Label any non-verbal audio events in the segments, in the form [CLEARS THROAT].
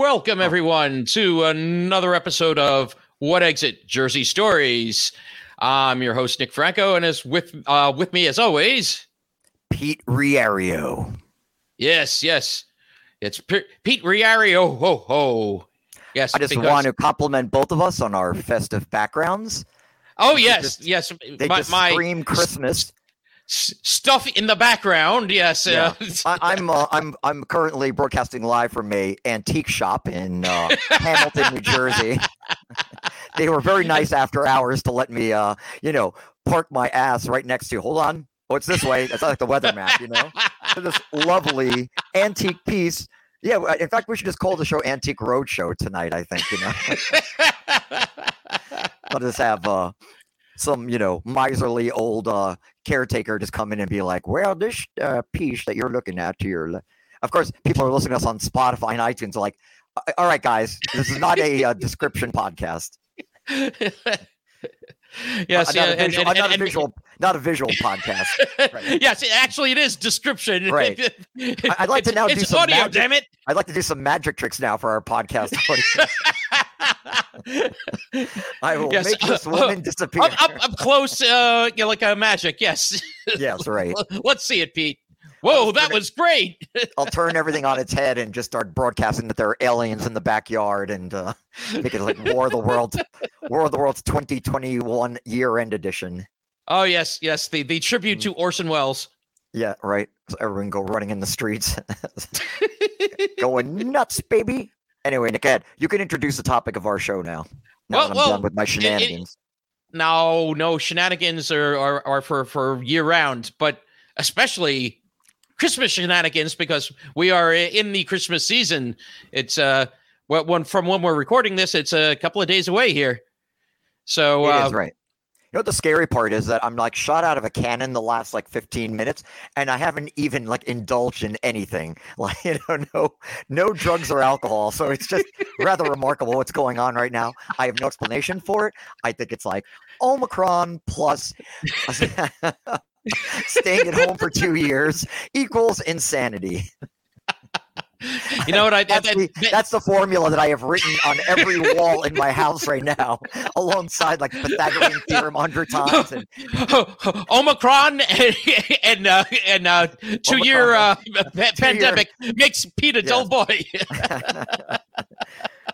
Welcome, everyone, to another episode of What Exit Jersey Stories. I'm your host, Nick Franco, and as with uh, with me, as always, Pete Riario. Yes, yes, it's P- Pete Riario. Ho ho. Yes, I just because- want to compliment both of us on our festive backgrounds. Oh yes, just- yes. They my, just my scream Christmas. S- stuff in the background. Yes. Yeah. I, I'm uh, I'm I'm currently broadcasting live from a antique shop in uh, [LAUGHS] Hamilton, New Jersey. [LAUGHS] they were very nice after hours to let me, uh, you know, park my ass right next to. Hold on, oh, it's this way. It's like the weather map, you know. So [LAUGHS] this lovely antique piece. Yeah, in fact, we should just call the show Antique Roadshow tonight. I think you know. I'll just have uh, some, you know, miserly old uh, caretaker just come in and be like, "Well, this uh, piece that you're looking at to your," le-" of course, people are listening to us on Spotify and iTunes. Like, "All right, guys, this is not a uh, description podcast. yes, [LAUGHS] Uh, yeah, not, a visual, and- not a visual, not a visual podcast." right. [LAUGHS] yes, actually, it is description. [LAUGHS] Right. I'd like to It's- now do it's some audio. magic- Damn it! I'd like to do some magic tricks now for our podcast. [LAUGHS] I will Yes, make this uh, woman disappear. up, up, up close, uh, yeah, like a magic. Yes. yes, right. [LAUGHS] Let's see it, Pete. Whoa, was that was great. [LAUGHS] I'll turn everything on its head and just start broadcasting that there are aliens in the backyard and uh, make it like War of the World, War of the World's 2021 year-end edition. Oh yes, yes. The the tribute Mm. to Orson Welles. Yeah, right. So everyone go running in the streets, going nuts, baby. Anyway, Nick Ed, you can introduce the topic of our show now. Now Well- that I'm well, done with my shenanigans. no, no shenanigans are, are are for for year round, but especially Christmas shenanigans because we are in the Christmas season. It's uh, well, when from when we're recording this, it's a couple of days away here. So It uh, is right. You know what the scary part is that I'm like shot out of a cannon the last like 15 minutes, and I haven't even like indulged in anything. [LAUGHS] Like you know, no no drugs or alcohol. So it's just rather remarkable what's going on right now. I have no explanation for it. I think it's like Omicron plus [LAUGHS] staying at home for two years equals insanity. [LAUGHS] [LAUGHS] you know what I That's that- the, that's the formula that I have written on every wall in my house right now, [LAUGHS] alongside like Pythagorean theorem hundred times. And [LAUGHS] Omicron and and uh, and uh, two year uh, pa- pandemic makes Pete a dull boy.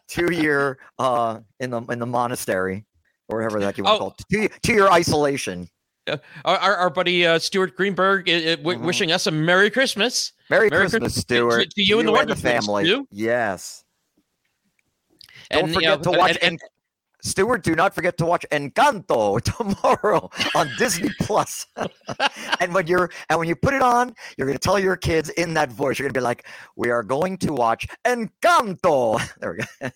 two year uh in the in the monastery or whatever that you want to Oh. call it. Two, two year isolation. Our, our, our buddy uh, Stuart Greenberg uh, uh, w- Mhm. wishing us a Merry Christmas. Merry, Merry Christmas, Christmas Stuart. to you and the the family. Yes. Don't And, you forget know, to watch and- Stuart, do not forget to watch Encanto [LAUGHS] tomorrow on Disney Plus. [LAUGHS] and when you're and when you put it on, you're gonna tell your kids in that voice. You're gonna be like, "We are going to watch Encanto." [LAUGHS] There we go.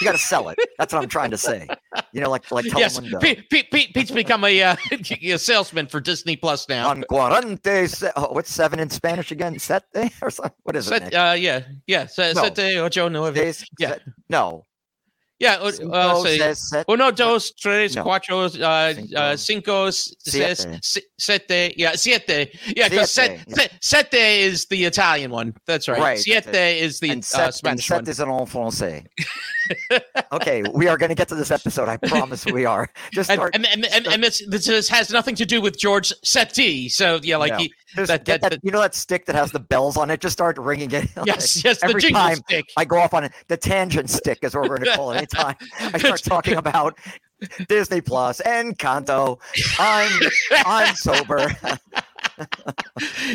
you got to sell it. That's what I'm trying to say. You know, like like yes, Pete, Pete, Pete, Pete's become a, uh, a salesman for Disney Plus now. on cuarente. Se- oh, what's seven in Spanish again? Sete or something? What is it? Set, Nick? uh, yeah, yeah. Se, No. sete, ocho, nueve. Days- yeah. se- no. Yeah, uh, uh, Cinco, say, se- set- uno, dos, tres, No. cuatro, uh, Cinco. uh, cinco, s- seis, Siete. Yeah, siete. Yeah, because set, Siete, set, sete is the Italian one. That's right. Right, Siete that's is the and uh, set, and Spanish set one. is en français. [LAUGHS] okay, we are going to get to this episode. I promise we are. Just And, start. and, and, and, and this, this has nothing to do with George Setti. So, yeah, like No. he, just that- that- that, you know that stick that has the bells on it? Just start ringing it. [LAUGHS] yes, yes, the every jingle time stick. I go off on it. The tangent stick is what we're going to call it. [LAUGHS] [LAUGHS] Anytime I start talking about Disney Plus and Kanto, I'm I'm sober. [LAUGHS]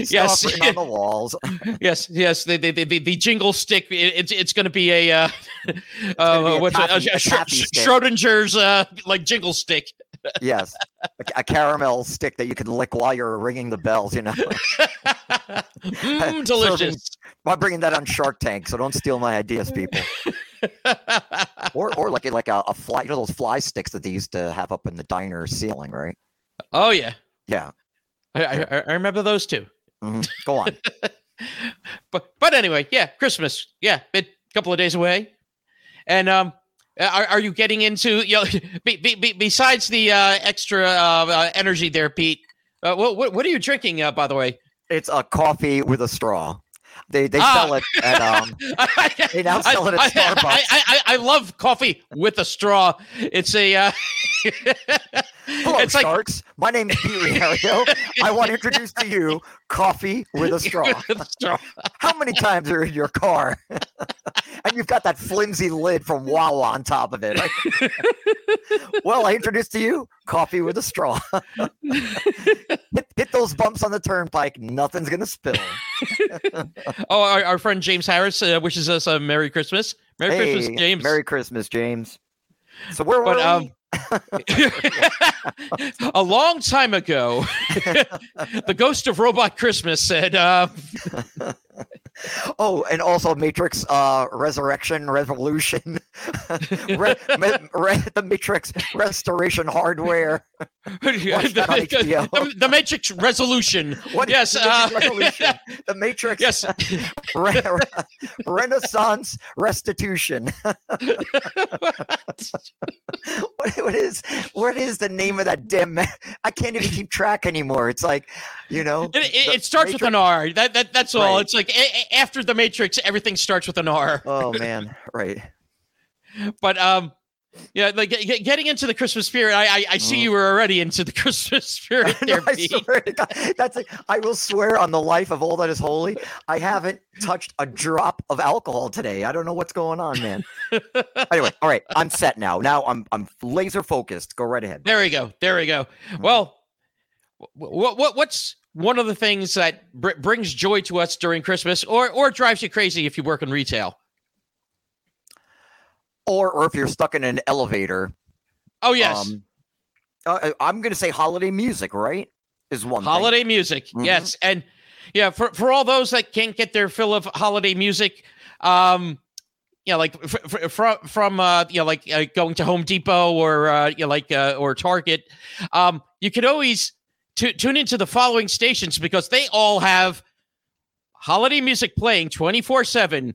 Yes. On the walls. [LAUGHS] yes, yes. The the, the, the, jingle stick. It, it's it's going to be a uh, uh, what's it, a, a Sch- taffy Sch- stick. Schrodinger's uh, like jingle stick. Yes, a, a caramel stick that you can lick while you're ringing the bells. You know. mm, delicious. I'm bringing that on Shark Tank, so don't steal my ideas, people. [LAUGHS] Or, or like like a, a fly, you know those fly sticks that they used to have up in the diner ceiling, right? oh yeah, Yeah. I, I, I remember those two. mhm. Go on. [LAUGHS] But but anyway, yeah, Christmas. Yeah, a couple of days away, and um. Are, are you getting into you know [LAUGHS] be, be, be, besides the uh, extra uh, uh, energy there, Pete? Uh, what, what what are you drinking? Uh, by the way, It's a coffee with a straw. They they Ah. sell it at um. [LAUGHS] They now sell it at I, Starbucks. I, I, I, I love coffee with a straw. It's a. Uh, [LAUGHS] Hello, it's like sharks. My name is Pete Riario. [LAUGHS] I want to introduce to you coffee with a straw. with a straw. How many times are in your car? and you've got that flimsy lid from Wawa on top of it. well, I introduce to you coffee with a straw. [LAUGHS] hit, hit those bumps on the turnpike. Nothing's gonna spill. [LAUGHS] Oh, our, our friend James Harris uh, wishes us a Merry Christmas. Merry Hey, Christmas, James. Merry Christmas, James. So where But, were um, we? [LAUGHS] a long time ago, the ghost of Robot Christmas said, uh, Oh, and also Matrix uh, Resurrection Revolution, [LAUGHS] re- [LAUGHS] ma- re- the Matrix Restoration Hardware. [LAUGHS] [LAUGHS] Watch that on HBO. the, the Matrix Resolution. [LAUGHS] What Yes, the Matrix [LAUGHS] uh? The Matrix Yes. Re- re- Renaissance Restitution. what, what is what is the name of that damn? I can't even keep track anymore. It's like, you know, It, it, it starts with an R. That, that that's all. Right. It's like a- after the Matrix, everything starts with an R. Oh man, right. But um, yeah, like ge- ge- getting into the Christmas spirit. I I, I see Mhm. you were already into the [LAUGHS] Christmas spirit No, there, I swear God, that's like, I will swear on the life of all that is holy. I haven't touched a drop of alcohol today. I don't know what's going on, man. [LAUGHS] anyway, all right, I'm set now. Now I'm I'm laser focused. Go right ahead. There we go. There we go. Mhm. Well, what what what's one of the things that br- brings joy to us during Christmas, or or drives you crazy if you work in retail? Or or if you're stuck in an elevator. Oh yes, Um, uh, I'm gonna say holiday music, right? Is one thing. holiday music. Mhm. Yes, and yeah, for for all those that can't get their fill of holiday music, um, you know, like f- from from uh, you know, like uh, going to Home Depot or uh, you know, like uh, or Target, um, you could always tu- tune into the following stations because they all have holiday music playing twenty four seven.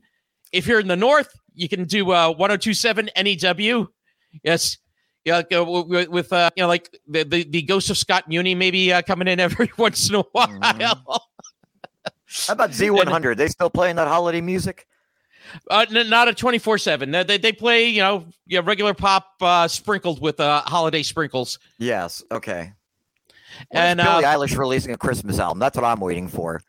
If you're in the north, you can do uh 1027 NEW. Yes. Yeah, like, uh, with uh, you know, like the, the the ghost of Scott Muni maybe uh, coming in every [LAUGHS] once in a while. Mhm. [LAUGHS] How about Z100? They still playing that holiday music? Uh, n- not a twenty four seven. They they play you know yeah regular pop uh, sprinkled with uh, holiday sprinkles. Yes. Okay. When And, is Billie uh, Eilish releasing a Christmas album? That's what I'm waiting for.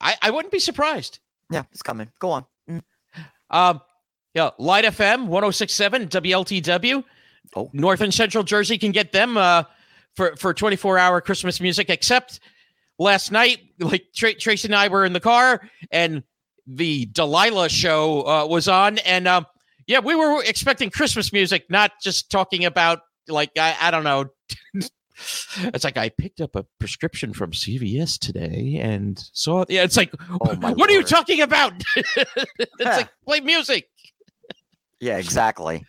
I I wouldn't be surprised. Yeah, it's coming. Go on. Mm. Um, yeah, Light FM 1067 WLTW. Oh. North and Central Jersey can get them uh, for for 24 hour Christmas music. Except last night, like Tra- Tracy and I were in the car, and the Delilah show uh, was on, and um, yeah, we were expecting Christmas music, not just talking about like I, I don't know. [LAUGHS] it's like I picked up a prescription from CVS today and saw. Yeah, it's like, Oh, my [LAUGHS] what are you talking about? [LAUGHS] it's like play music. Yeah, exactly.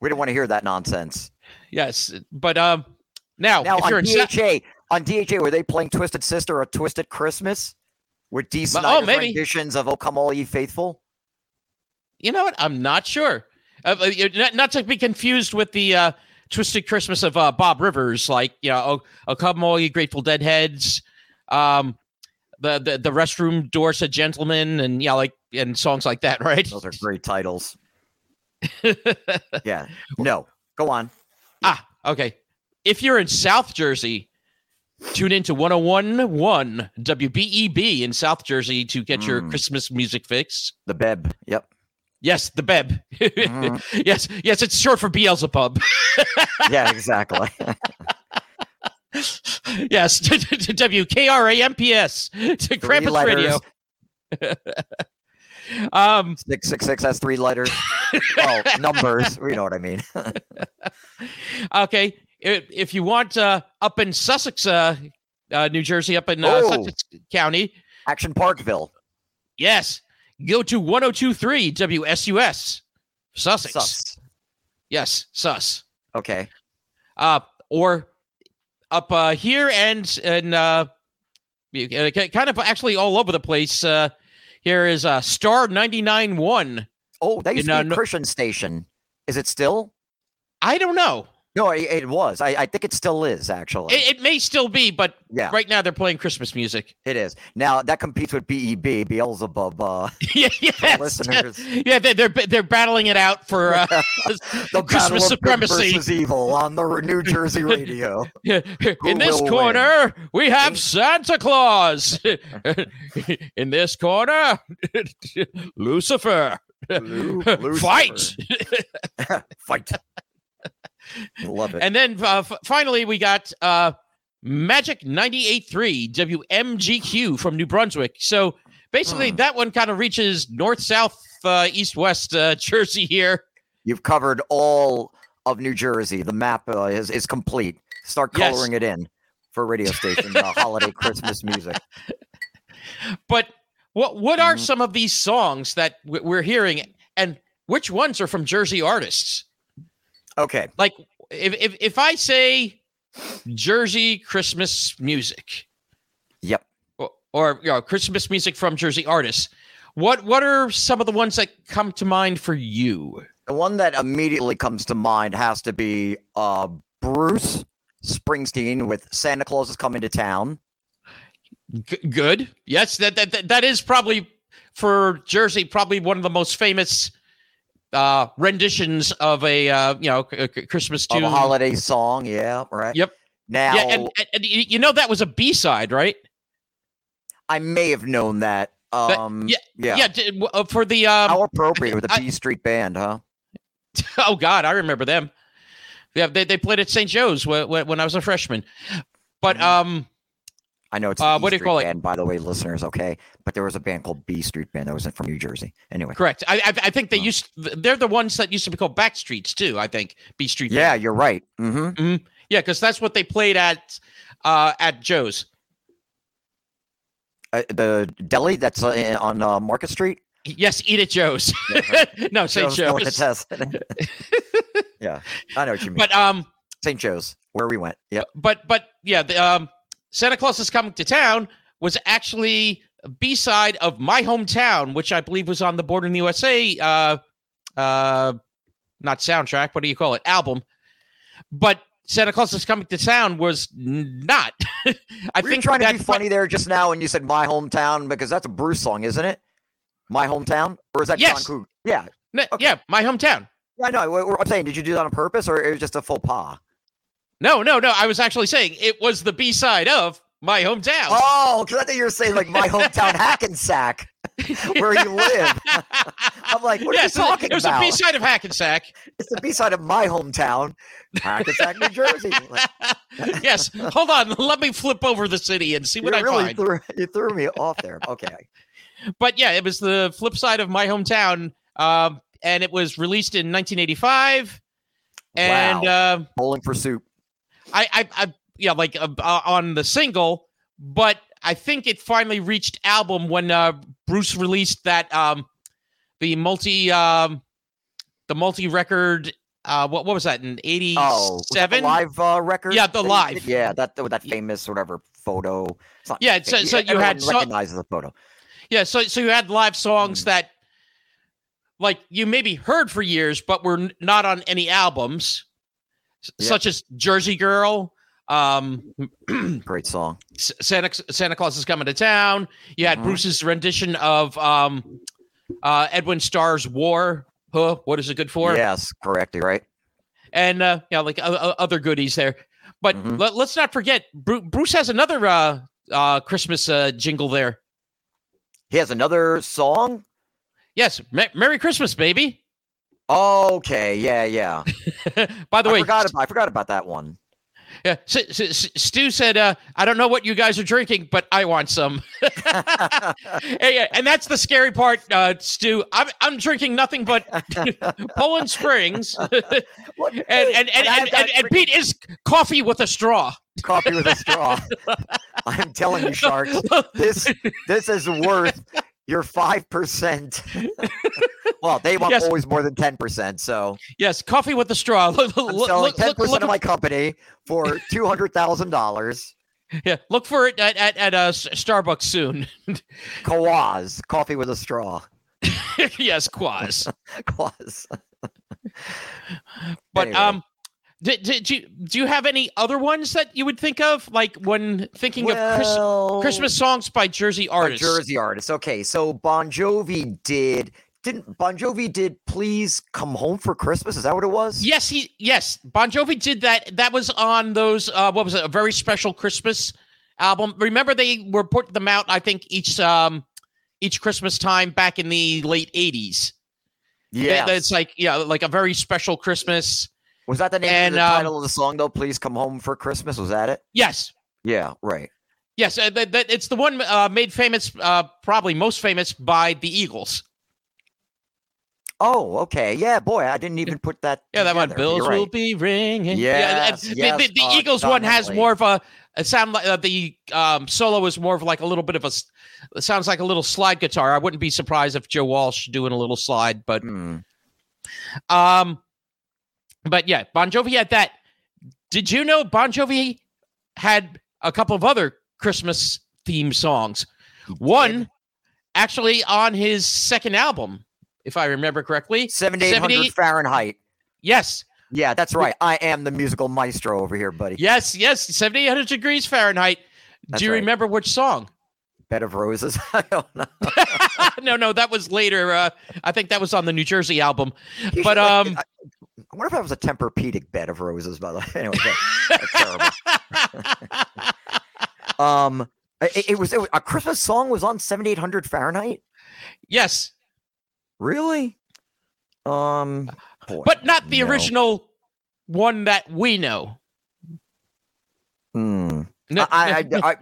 We don't want to hear that nonsense. Yes, but um, now, Now if you're on DHA, on DHA, were they playing Twisted Sister or Twisted Christmas with Dee oh, Snider's maybe. renditions of "Oh Come All Ye Faithful"? you know what? I'm not sure. Uh, uh, not, not to be confused with the uh, Twisted Christmas of uh, Bob Rivers, like you know, oh, oh come all you Grateful Dead heads, um, the the the restroom door said gentleman, and yeah, like and songs like that, [LAUGHS] right? Those are great titles. [LAUGHS] Yeah. No. Go on. ah, okay. If you're in South Jersey, tune into 1011 WBEB in South Jersey to get your Mm. Christmas music fix. The Beb. Yep. Yes, the Beb. Mhm. [LAUGHS] yes, yes, it's short for Beelzebub. [LAUGHS] Yeah. Exactly. yes, WKRAMPS to Three Krampus Radio. Um, Six six six has three letters. well, [LAUGHS] numbers. You know what I mean. [LAUGHS] okay, if, if you want uh, up in Sussex, uh, uh, New Jersey, up in uh, Oh. Sussex County, Action Parkville. yes, go to 1023 WSUS, Sussex. Sus. Yes, Sus. Okay. Uh, or up uh, here and and uh, uh, kind of actually all over the place. Uh, here is uh, Star 99 1. Oh, that used know, to be a Christian station. Is it still? I don't know. No, it, it was. I, I think it still is actually. It, it may still be, but yeah, right now they're playing Christmas music. it is. Now that competes with BEB, Beelzebub. Uh, [LAUGHS] yeah, yes, listeners. [LAUGHS] yeah, they're, they're they're battling it out for uh, [LAUGHS] the Christmas supremacy. versus evil on the New Jersey radio. Yeah, In this corner, we have Santa Claus. In this corner, Lucifer. Lu- Fight. Fight. Love it. And then uh, f- finally, we got uh, Magic 98.3 WMGQ from New Brunswick. So basically, Hmm. that one kind of reaches north, south, uh, east, west uh, [LAUGHS] Jersey here. You've covered all of New Jersey. The map uh, is is complete. Start Yes. coloring it in for radio station uh, [LAUGHS] holiday Christmas music. But what what are Mhm. some of these songs that we're hearing, and which ones are from Jersey artists? Okay. Like, if if, if I say Jersey Christmas music, Yep. or, or you know, Christmas music from Jersey artists, what what are some of the ones that come to mind for you? The one that immediately comes to mind has to be uh, Bruce Springsteen with Santa Claus is coming to town. G- good, yes, that, that that that is probably for Jersey probably one of the most famous uh renditions of a uh you know c- Christmas Of tune. a holiday song. Yeah. Right. Yep. Now, Yeah, and, and, and you know that was a B side, right? I may have known that. Um, yeah, yeah. Yeah, uh, for the um. How appropriate with the B Street Band, huh? [LAUGHS] Oh God, I remember them. Yeah, they, they played at St. Joe's when, when I was a freshman. But Mhm. um, I know it's Uh, what do you call it? Band, by the way, listeners. Okay, but there was a band called B Street Band that wasn't from New Jersey. Anyway, correct. I I, I think they Oh. used they're the ones that used to be called Backstreets too. I think B Street. Band. yeah, you're right. Mm-hmm. yeah, because that's what they played at uh at Joe's. Uh, the deli that's uh, on uh, Market Street. Yes, eat at Joe's. Yeah, [LAUGHS] no, St. Joe's Joe's. [LAUGHS] [LAUGHS] Yeah, I know what you mean. But um, St. Joe's, where we went. Yeah, but but yeah, the um, Santa Claus is coming to town was actually a B side of my hometown, which I believe was on the Born in the USA. Uh, uh, not soundtrack. What do you call it? Album. But Santa Claus is coming to town was not. [LAUGHS] I Were you think trying to be funny there just now when you said my hometown because that's a Bruce song, isn't it? My hometown, or is that Yes. John? Yeah, Okay. Yeah, my hometown. I know. I'm saying, did you do that on purpose, or it was just a faux pas? No, no, no. I was actually saying it was the B side of my hometown. Oh, because I thought you were saying like my hometown [LAUGHS] Hackensack, where you live. I'm like, what are yes, you talking about? it was about? B side of Hackensack. It's the B side of my hometown, Hackensack, New Jersey. [LAUGHS] Yes. Hold on. Let me flip over the city and see you what I really find. threw you threw me off there. Okay, but yeah, it was the flip side of my hometown. Um, and it was released in 1985. And wow. uh, bowling for soup. I, I, I, yeah, like uh, uh, on the single, but I think it finally reached album when uh, Bruce released that um, the multi, um, the multi record. Uh, what what was that in Oh, that the '87? live uh, record. Yeah, the live. Yeah, that that famous whatever photo. Yeah, so- so you had so- recognizes the photo. Yeah, so so you had live songs Mm. that like you maybe heard for years, but were not on any albums, Yeah. such as Jersey Girl, um, [CLEARS THROAT] Great song. Santa Santa Claus is coming to town. You had Mhm. Bruce's rendition of um, uh, Edwin Starr's War. Huh, what is it good for? Yes, correct. Right. and uh, yeah, like o- other goodies there. But Mhm. let, us not forget, Bru- Bruce has another uh, uh, Christmas uh, jingle there. He has another song. Yes, Merry Christmas, baby. Okay, yeah, yeah. [LAUGHS] By the I way, forgot about I forgot about that one. Yeah, S- S- Stu said, uh, "I don't know what you guys are drinking, but I want some." [LAUGHS] Hey, yeah, and that's the scary part, uh, Stu. I'm I'm drinking nothing but [LAUGHS] Poland Springs, and What- and and, and, and, and Pete is coffee with a straw. coffee with a straw. I'm telling you, sharks, this this is worth your five percent. [LAUGHS] well, they want Yes. always more than ten percent, so yes, coffee with a straw. [LAUGHS] Look, I'm selling look, ten percent look, of my company for [LAUGHS] two hundred thousand dollars. yeah, look for it at at, at uh, Starbucks soon. Kawaz, coffee with a straw. yes, Quaz. Kawaz. But Anyway. um, Did, did you do you have any other ones that you would think of, like when thinking of Chris, Christmas songs by Jersey artists? Jersey artist. Okay, so Bon Jovi did didn't Bon Jovi did Please Come Home for Christmas? Is that what it was? Yes, he yes. Bon Jovi did that. That was on those. Uh, what was it? A very special Christmas album. Remember, they were putting them out. I think each um each Christmas time back in the late eighties. Yeah. it's like yeah, like a very special Christmas. Was that the name and, of the um, title of the song though? Please Come Home for Christmas. Was that it? Yes, Yeah, right. yes. Uh, it's the one uh, made famous, uh, probably most famous by the Eagles. Oh, okay. Yeah, boy, I didn't even put that. Yeah, that one. together. Right. will be ringing. Yes, the, yes, the, the uh, Eagles one has more of a. It sound like uh, the um, solo is more of like a little bit of a It sounds like a little slide guitar. I wouldn't be surprised if Joe Walsh doing a little slide, but Hmm. um, but yeah, Bon Jovi had that. Did you know Bon Jovi had a couple of other Christmas theme songs? One actually on his second album, if I remember correctly. 7800 78 Fahrenheit. Yes, Yeah, that's right. I am the musical maestro over here, buddy. yes, yes. Seventy eight hundred degrees Fahrenheit. That's Do you right. remember which song? Bed of Roses. [LAUGHS] I don't know. [LAUGHS] no, no, that was later. Uh, I think that was on the New Jersey album. You But, should, um, I, wonder if that was a Tempur-Pedic bed of roses, by the way. [LAUGHS] Anyway, that- that's terrible. [LAUGHS] Um, it, it was it, was- a Christmas song was on 7800 Fahrenheit. yes, Really? Um, boy, but not the no. original one that we know. Hmm. No- I, I, I,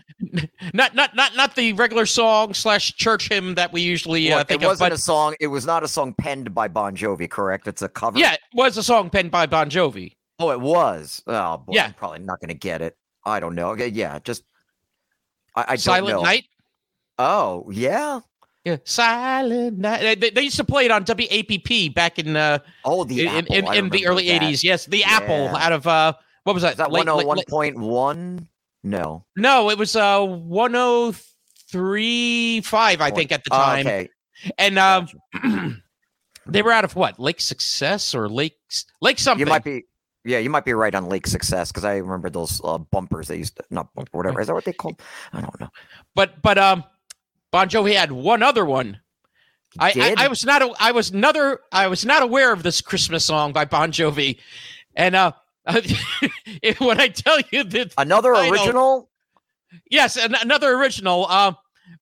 [LAUGHS] not not not not the regular song slash church hymn that we usually uh, look, think it wasn't But a song. It was not a song penned by Bon Jovi, correct? It's a cover. yeah, it was a song penned by Bon Jovi. Oh, it was. Oh, boy, Yeah. I'm probably not going to get it. I don't know. Okay, yeah, just I, I don't Silent. Night. Oh, yeah. Yeah, Silent Night. They- used to play it on WAPP back in uh, Oh, the in, in, in the early that. '80s. Yes, the Apple out of uh, what was that? Is that Late- late- 101.1? No. No, it was uh 1035, I think, at the Oh, time. okay. And um gotcha. [CLEARS THROAT] they were out of what? Lake Success or Lake Lake something. You might be. Yeah, you might be right on Lake Success because I remember those uh, bumpers they used to not bumper whatever is that what they called? I don't know. but but um Bon Jovi had one other one. I, I, I was not I was another I was not aware of this Christmas song by Bon Jovi, and uh, [LAUGHS] when I tell you that Another know. original. Yes, an- another original. Um,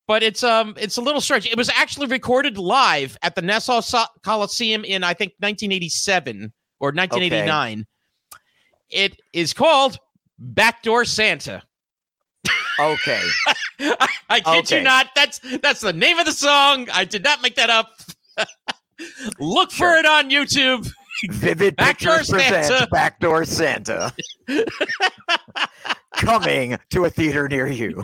but it's um, it's a little strange. It was actually recorded live at the Nassau So- Coliseum in I think 1987 or 1989. It is called Backdoor Santa. Okay. I, [LAUGHS] I kid you not. That's that's the name of the song. I did not make that up. [LAUGHS] Look for it on YouTube. Vivid Backdoor Pictures presents Santa. Backdoor Santa. Coming to a theater near you.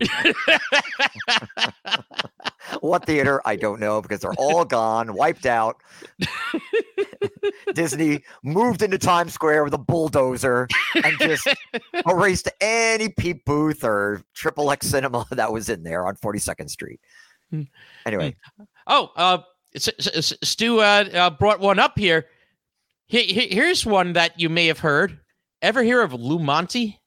what theater? I don't know because they're all gone, wiped out. Disney moved into Times Square with a bulldozer and just erased any peep booth or triple X cinema that was in there on 42nd Street. Hmm. Anyway, Oh, uh, Stu uh, uh, brought one up here. He- he- Here's one that you may have heard. Ever hear of Lou Monte?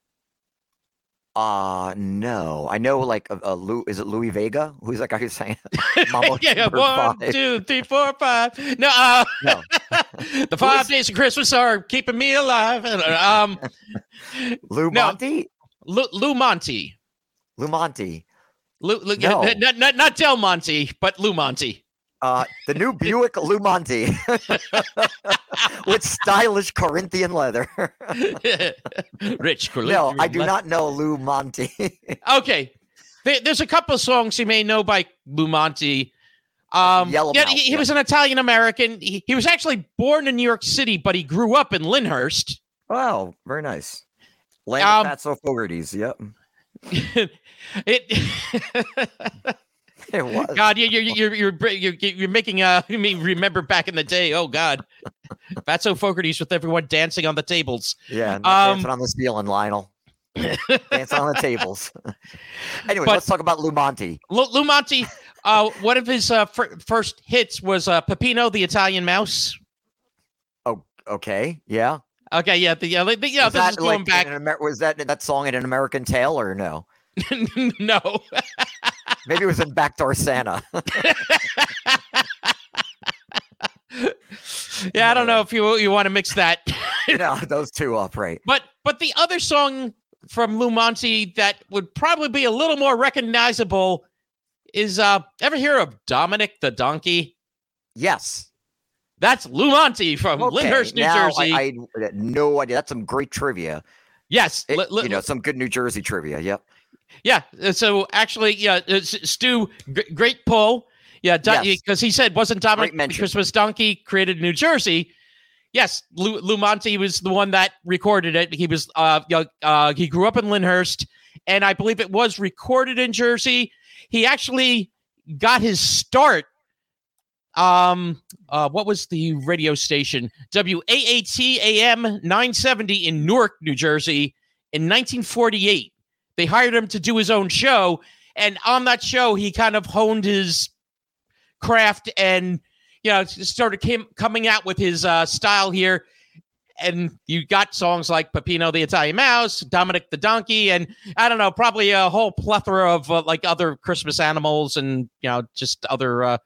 uh no. I know like uh, uh, Lou is it Louis Bega? Who's that guy who's saying [LAUGHS] yeah, one, five? two, three, four, five. No, uh, [LAUGHS] No. [LAUGHS] the five days of Christmas are keeping me alive. Um, Lou No. Monte? Lou, Lou Monte. Lou Monte. Lou, Lou, No. not, not, not Del Monte, but Lou Monte. Uh, the new Buick Lou Monte [LAUGHS] with stylish Corinthian leather. [LAUGHS] Rich. Corinthian. no, I do not know Lou Monte. [LAUGHS] Okay. There's a couple of songs you may know by Lou Monte. Um, Yellow yeah, Mouth, he, he yeah. was an Italian American. He, he was actually born in New York City, but he grew up in Lyndhurst. wow, very nice. Land Um, of. Yep, it [LAUGHS] it was. God, you- you're you're you're you're you're making uh [LAUGHS] me remember back in the day. Oh God, Fatso Fogarty's with everyone dancing on the tables. Yeah, Um, dancing on the ceiling, Lionel. [LAUGHS] dancing on the tables. anyway, let's talk about Lou Monte. Lu, Lou Monte, uh, one of his uh, fir- first hits was uh, Peppino the Italian Mouse. Oh, okay, yeah. Okay, yeah, the, yeah, the, yeah. was This that is going like back. Amer- was that that song in an American Tale or no? no, Maybe it was in Backdoor Santa. [LAUGHS] yeah, I don't know if you you want to mix that. [LAUGHS] no, those two up, right? But but the other song from Lou Monte that would probably be a little more recognizable is uh ever hear of Dominic the Donkey? Yes. That's Lou Monte from Okay, Lyndhurst, New now Jersey. I, I had no idea. That's some great trivia. yes, It- li- you know, some good New Jersey trivia. Yep. Yeah. uh, So actually, yeah, uh, Stu, g- great pull. Yeah, because Yes. he said wasn't Dominic. Christmas Donkey created in New Jersey? Yes, Lou, Lou Monte was the one that recorded it. He was uh, uh he grew up in Lyndhurst, and I believe it was recorded in Jersey. He actually got his start. Um, uh, what was the radio station? WAAT AM 970 in Newark, New Jersey, in 1948. They hired him to do his own show, and on that show, he kind of honed his craft and you know started came, coming out with his uh, style here. And you got songs like Peppino the Italian Mouse, Dominic the Donkey, and I don't know, probably a whole plethora of uh, like other Christmas animals and you know just other uh,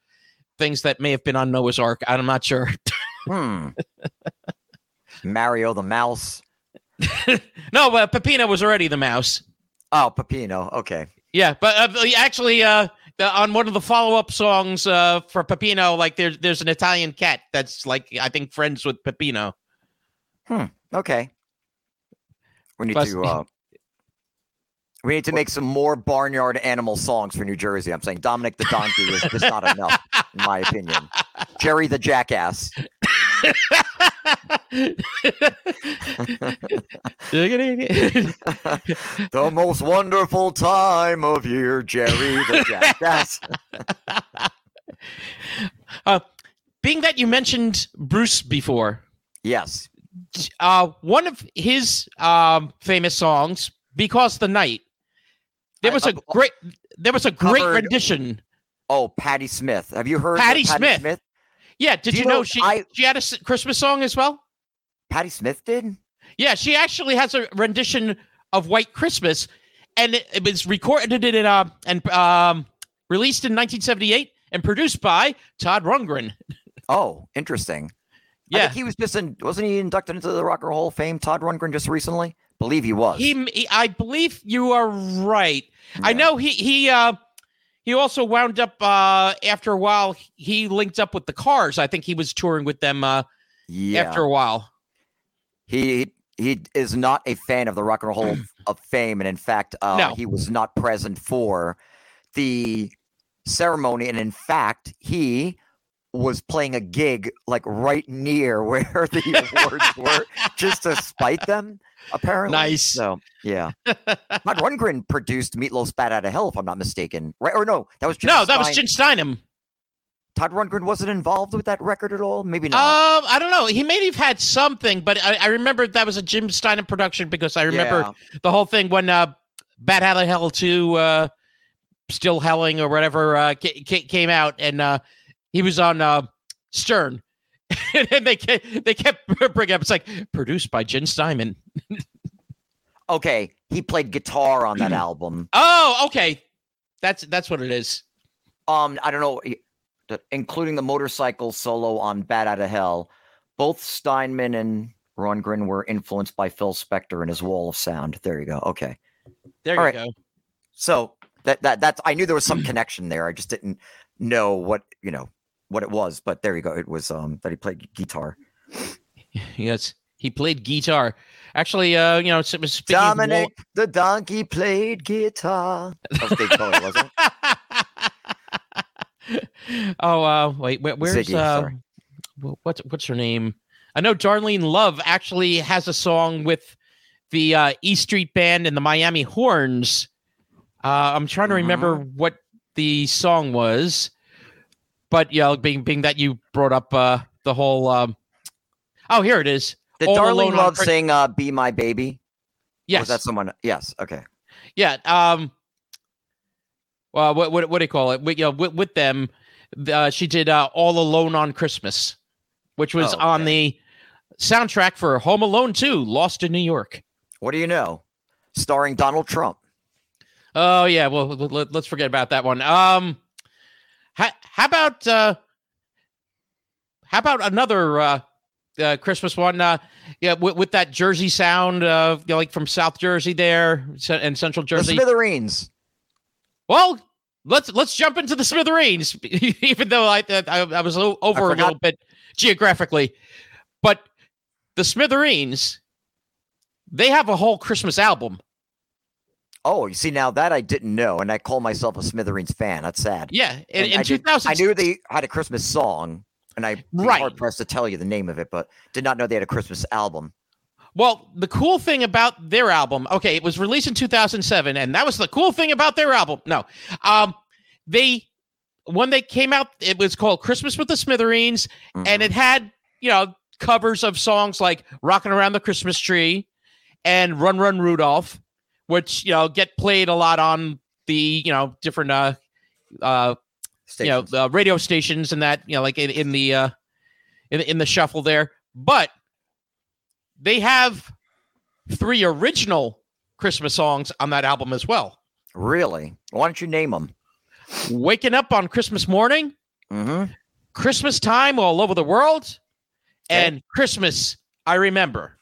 things that may have been on Noah's Ark. I'm not sure. [LAUGHS] Hmm. Mario the Mouse. [LAUGHS] no, but Peppino was already the mouse. Oh, Peppino. Okay. Yeah, but uh, actually, uh, the, on one of the follow-up songs uh, for Peppino, like there's there's an Italian cat that's like I think friends with Peppino. Hmm. Okay. We need Plus- to. [LAUGHS] Uh, we need to make some more barnyard animal songs for New Jersey. I'm saying Dominic the Donkey is just not enough, in my opinion. Jerry the Jackass. [LAUGHS] the most wonderful time of year, Jerry the Jackass. [LAUGHS] Being that you mentioned Bruce before, Yes. uh, one of his um, famous songs, "Because the Night," there I- was a uh, great there was a great covered- rendition. Oh, Patti Smith. Have you heard of Patti Patty Smith. Yeah, did you, you know, know, she I- she had a Christmas song as well? Patti Smith did? Yeah, she actually has a rendition of White Christmas, and it, it was recorded in uh, and um, released in 1978 and produced by Todd Rundgren. [LAUGHS] Oh, interesting. I Yeah, think he was just in, wasn't he inducted into the Rock and Hall of Fame, Todd Rundgren, just recently? Believe he was. he, he- I believe you are right. I know he he uh he also wound up uh after a while he linked up with the Cars. I think he was touring with them uh Yeah. after a while. he he is not a fan of the Rock and Roll Hall [CLEARS THROAT] of Fame, and in fact, uh, No. he was not present for the ceremony. And in fact, he was playing a gig like right near [LAUGHS] where the awards were, just to spite them. Apparently, Nice. So yeah, Todd Rundgren produced Meatloaf's "Bat Out of Hell," if I'm not mistaken. Right? Or no, that was Jim no, that was Jim Steinman. Todd Rundgren wasn't involved with that record at all. Maybe not. Um, I don't know. He may have had something, but I, I remember that was a Jim Steinman production because I remember Yeah. the whole thing when uh, Bat Out of Hell 2, uh, Still Helling or whatever uh, ca- ca- came out, and uh, he was on uh, Stern. [LAUGHS] and they kept, they kept [LAUGHS] bringing up, it's like produced by Jim Steinman. [LAUGHS] Okay, he played guitar on that [CLEARS THROAT] album. Oh, okay. That's that's what it is. Um, I don't know, including the motorcycle solo on "Bat Out of Hell." Both Steinman and Rundgren were influenced by Phil Spector and his Wall of Sound. There you go. Okay, There All you right. go. so that that that's I knew there was some connection there. I just didn't know what you know what it was, but there you go. It was um that he played guitar. [LAUGHS] Yes, he played guitar. Actually, uh, you know, it was speaking of Wall- Dominic the donkey played guitar. That was Dave Bowie, wasn't it? [LAUGHS] oh, uh, wait, where, where's Ziggy, uh, what's what's her name? I know Darlene Love actually has a song with the uh, E Street Band and the Miami Horns. Uh, I'm trying to remember Mm-hmm. what the song was, but yeah, being being that you brought up uh, the whole. Um, oh, here it is. Did All on Love Christ- sing uh, "Be My Baby"? Yes, Was that someone? Yes. Okay. Yeah. Um. Well, what what what do you call it? With, you know, with, with them, uh, she did uh, "All Alone on Christmas," which was Oh, on the soundtrack for Home Alone 2, Lost in New York. What do you know? Starring Donald Trump. Oh yeah, well let, us forget about that one. Um, how, how about uh, how about another uh, uh, Christmas one? Uh, yeah, with, with that Jersey sound, uh, you know, like from South Jersey there and Central Jersey. The Smithereens. Well, let's let's jump into the Smithereens. [LAUGHS] Even though I I, I was over a little bit geographically, but the Smithereens, they have a whole Christmas album. Oh, you see now that I didn't know, and I call myself a Smithereens fan. That's sad. Yeah, in, in I 2000, I knew they had a Christmas song, and I right. hard pressed to tell you the name of it, but did not know they had a Christmas album. Well, the cool thing about their album, okay, it was released in 2007, and that was the cool thing about their album. No, um, they when they came out, it was called Christmas with the Smithereens, mm-hmm. and it had you know covers of songs like "Rocking Around the Christmas Tree" and "Run Run Rudolph," which you know get played a lot on the you know different uh uh Stations. you know, uh, radio stations and that, you know, like in, in the uh, in in the shuffle there. But they have three original Christmas songs on that album as well. Really? Why don't you name them? Waking up on Christmas morning, mm-hmm. Christmas time all over the world, okay. and Christmas I remember.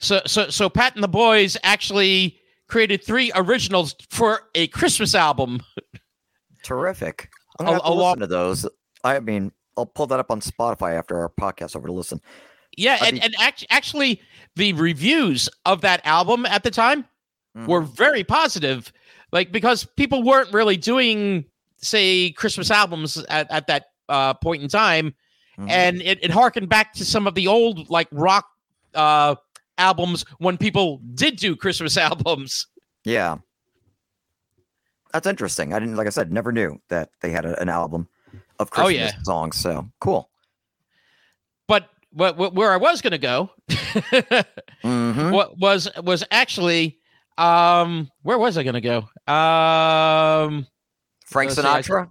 So, so, so Pat and the boys actually created three originals for a Christmas album. Terrific. I'm gonna have to listen to those. I mean, I'll pull that up on Spotify after our podcast over to listen. Yeah, and, be- and act- actually, the reviews of that album at the time mm-hmm. were very positive. Like because people weren't really doing, say, Christmas albums at, at that uh, point in time, mm-hmm. and it, it harkened back to some of the old like rock uh, albums when people did do Christmas [LAUGHS] albums. Yeah. That's interesting. I didn't, like I said, never knew that they had a, an album of Christmas oh, yeah. songs. So cool. But what, what where I was going to go, [LAUGHS] mm-hmm. what was was actually, um, where was I going to go? Um, Frank Sinatra. See,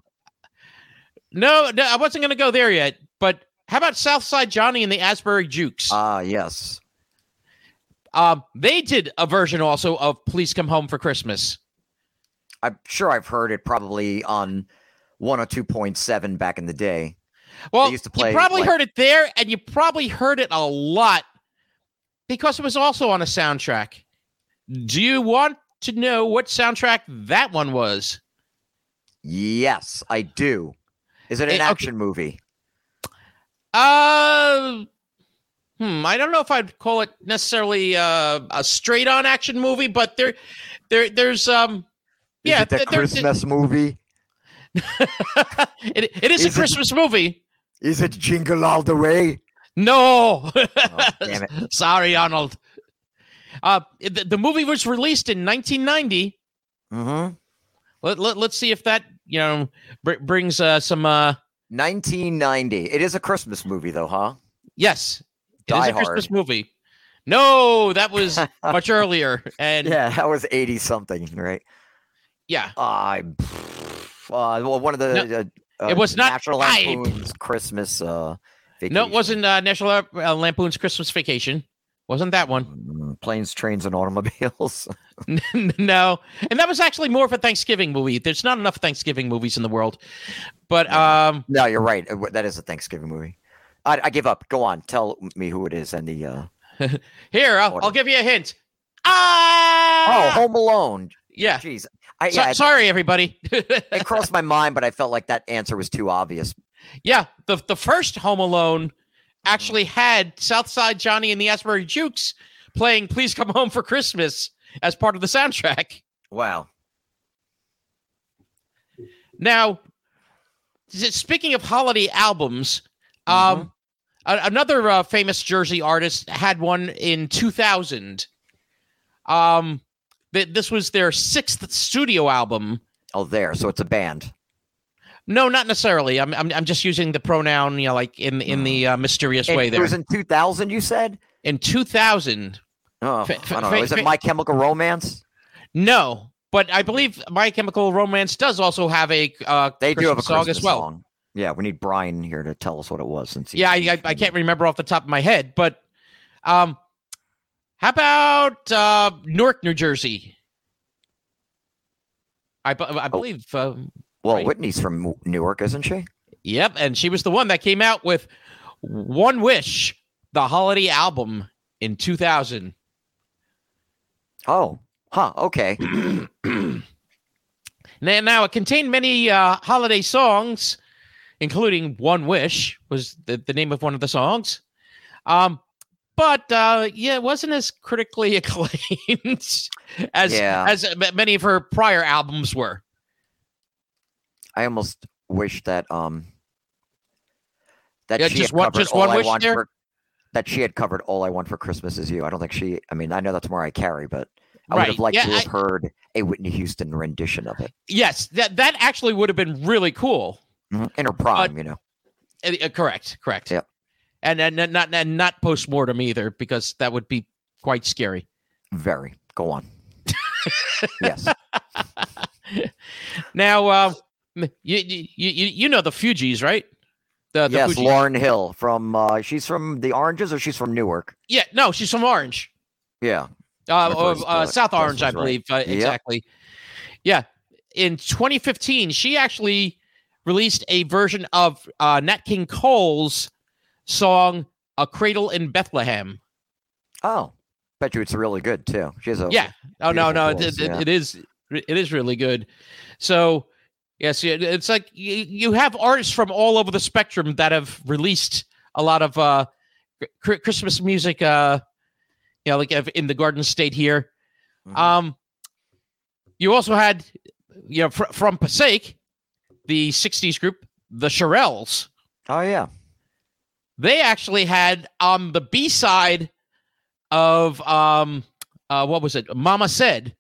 no, no, I wasn't going to go there yet. But how about Southside Johnny and the Asbury Jukes? Ah, uh, yes. Um, they did a version also of "Please Come Home for Christmas." I'm sure I've heard it probably on 102.7 back in the day. Well, used to play, you probably like, heard it there, and you probably heard it a lot because it was also on a soundtrack. Do you want to know what soundtrack that one was? Yes, I do. Is it an it, action okay. movie? Uh, hmm. I don't know if I'd call it necessarily uh, a straight-on action movie, but there, there, there's um, is yeah, the Christmas movie? [LAUGHS] it, it is, is a Christmas it, movie. Is it Jingle All the Way? No. oh, damn it. [LAUGHS] Sorry, Arnold. Uh, the, the, movie was released in 1990. Mm-hmm. Let, let, let's see if that, you know, br- brings uh, some. Uh... 1990. It is a Christmas movie, though, huh? Yes. It Die is a Hard. Christmas movie. No, that was much [LAUGHS] earlier. And yeah, that was 80 something, right? Yeah. Uh, uh, well, one of the. No, uh, it was not National Lampoon's Christmas. Uh, vacation. No, it wasn't uh, National uh, Lampoon's Christmas Vacation. Wasn't that one? Mm, planes, trains, and automobiles. [LAUGHS] [LAUGHS] no, and that was actually more of a Thanksgiving movie. There's not enough Thanksgiving movies in the world, but um, no, you're right. That is a Thanksgiving movie. I, I give up. Go on, tell me who it is and the. Uh, [LAUGHS] Here, I'll, I'll, give you a hint. Ah! Oh, Home Alone. Yeah. Jeez. I, so, yeah, sorry, everybody. [LAUGHS] it crossed my mind, but I felt like that answer was too obvious. Yeah, the the first Home Alone actually had Southside Johnny and the Asbury Jukes playing "Please Come Home for Christmas" as part of the soundtrack. Wow. Now, speaking of holiday albums, mm-hmm. um, another uh, famous Jersey artist had one in 2000. Um, this was their sixth studio album. Oh, there. So it's a band. No, not necessarily. I'm I'm, I'm just using the pronoun, you know, like in in the uh, mysterious and way. There. It was in 2000. You said in 2000. Oh, f- I don't know. Is it My Chemical Romance? No, but I believe My Chemical Romance does also have a uh, they Christmas do have a song as well. Song. Yeah, we need Brian here to tell us what it was. Since yeah, I, I, can't remember off the top of my head, but um, how about uh, Newark, New Jersey? I, I believe. Uh, Well, right. Whitney's from Newark, isn't she? yep, and she was the one that came out with "One Wish," the holiday album in 2000. Oh, huh. Okay. [CLEARS THROAT] Now, now it contained many uh, holiday songs, including "One Wish" was the, the name of one of the songs. Um, but uh, yeah, it wasn't as critically [LAUGHS] acclaimed as Yeah. as many of her prior albums were. I almost wish that um that Yeah, she just had one- covered just all one I wish want there? for that she had covered all I want for Christmas is you. I don't think she. I mean, I know that's Mariah Carey, but I would have liked Yeah, to have I- heard a Whitney Houston rendition of it Yes, that that actually would have been really cool. In her prime. you know, Uh, uh, correct, correct. Yep. And and and not and not post mortem either, because that would be quite scary. very. Go on. [LAUGHS] yes. [LAUGHS] Now, uh, you, you you you know the Fugees, right? The, the yes, Fugees. Lauryn Hill from. uh She's from the Oranges, or she's from Newark. Yeah, no, she's from Orange. Yeah. Uh, or, uh, uh, South Orange, I was right. believe. Uh, Yep. Exactly. Yeah. In 2015, she actually released a version of uh, Nat King Cole's song "A Cradle in Bethlehem." Oh, bet you it's really good too. She has a Yeah. Oh no, no, it, it- yeah. it is. It is really good. So, yes, it's like you, you have artists from all over the spectrum that have released a lot of uh, Christmas music. Uh, you know, like in the Garden State here. Mhm. Um, you also had, you know, fr- from Passaic, the '60s group, the Shirelles. Oh yeah. They actually had on the B side of um, uh, what was it? Mama said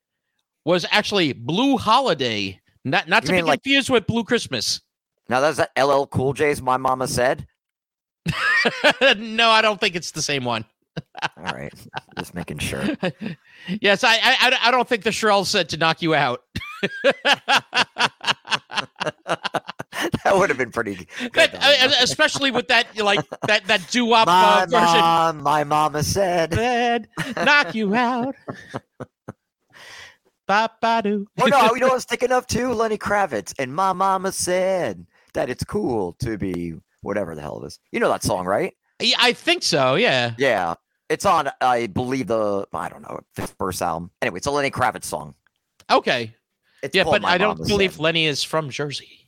was actually Blue Holiday, not not You to be like- confused with Blue Christmas. Now that's that LL Cool J's "My Mama Said." [LAUGHS] no, I don't think it's the same one. [LAUGHS] All right, just making sure. [LAUGHS] yes, I, I I- I don't think the Shirelles said to knock you out. [LAUGHS] that would have been pretty good. That- though, you know? especially with that like that that doo wop my uh, version. mom, my mama said. Said, knock you out. [LAUGHS] Ba ba doo. Oh no, you know [LAUGHS] what I was thinking of too? Lenny Kravitz. And my mama said that it's cool to be whatever the hell it is. You know that song, right? Yeah, I think so. Yeah. Yeah. It's on, I believe the I don't know, fifth verse album. Anyway, it's a Lenny Kravitz song. Okay. It's Yeah, but I don't believe Said. Lenny is from Jersey.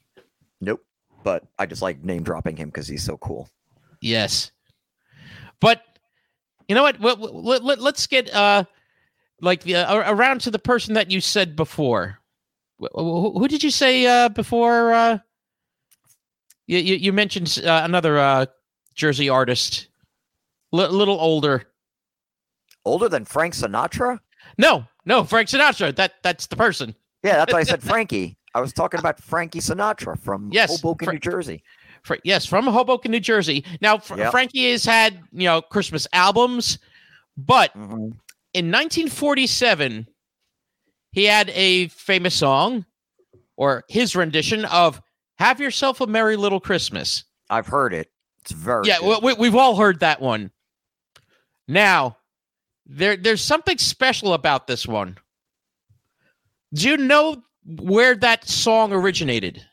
Nope. But I just like name dropping him because he's so cool. Yes. But you know what? Let, let, let's get uh like the, uh, around to the person that you said before. Wh- wh- Who did you say uh before uh you you, you mentioned uh, another uh Jersey artist. A little older. Older than Frank Sinatra? No, no, Frank Sinatra. That that's the person. Yeah, that's why I said [LAUGHS] Frankie. I was talking about Frankie Sinatra from Yes, Hoboken, Fra- New Jersey. Fr- yes, from Hoboken, New Jersey. Now, Fr- Yep. Frankie has had you know Christmas albums, but Mhm. in 1947, he had a famous song, or his rendition of "Have Yourself a Merry Little Christmas." I've heard it. It's very yeah, we, we've all heard that one. Now, there there's something special about this one. Do you know where that song originated?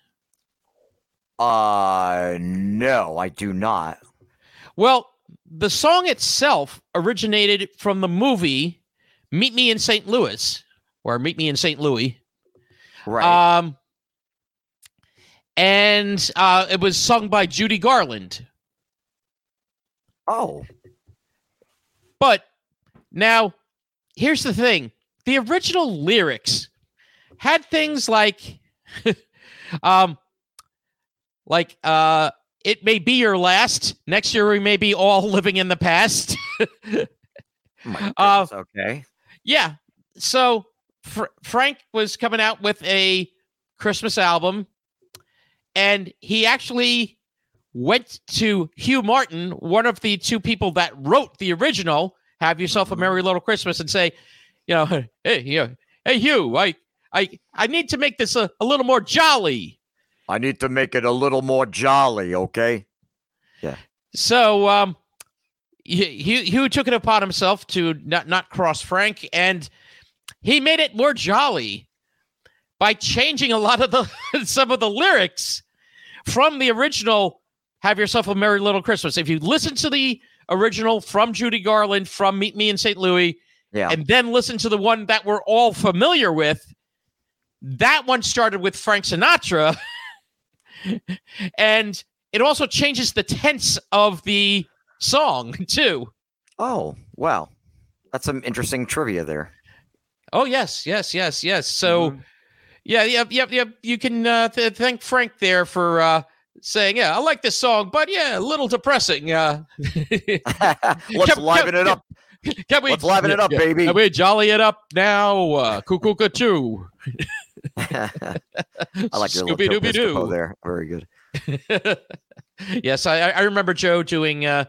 Uh no, I do not. Well, the song itself originated from the movie Meet Me in St. Louis, or Meet Me in St. Louis. Right. Um, and uh, it was sung by Judy Garland. oh. But now, here's the thing the original lyrics had things like, [LAUGHS] um, like, uh, it may be your last. Next year, we may be all [LAUGHS] living in the past. My [LAUGHS] Uh, okay. Yeah. So Fr- Frank was coming out with a Christmas album, and he actually went to Hugh Martin, one of the two people that wrote the original "Have Yourself a Merry Little Christmas," and say, you know, hey, you know, hey Hugh, I, I, I need to make this a, a little more jolly. I need to make it a little more jolly, okay? Yeah. So um, he, he Hugh took it upon himself to not not cross Frank, and he made it more jolly by changing a lot of the [LAUGHS] some of the lyrics from the original "Have Yourself a Merry Little Christmas." If you listen to the original from Judy Garland from Meet Me in St. Louis, Yeah. and then listen to the one that we're all familiar with, that one started with Frank Sinatra, and it also changes the tense of the song [LAUGHS] too. Oh, wow. That's some interesting trivia there. Oh yes, yes, yes, yes. So Mhm. yeah, yep, yep, yep. You can uh, th- thank Frank there for uh, saying, "Yeah, I like this song, but yeah, a little depressing." Uh, [LAUGHS] [LAUGHS] Let's Can- liven can- it up. can we Let's liven it up, yeah, baby. Can we jolly it up now? Uh, cuckoo choo. [LAUGHS] I like your little Joe Scooby-Dooby-Doo. There. Very good. [LAUGHS] yes, I, I remember Joe doing. Uh,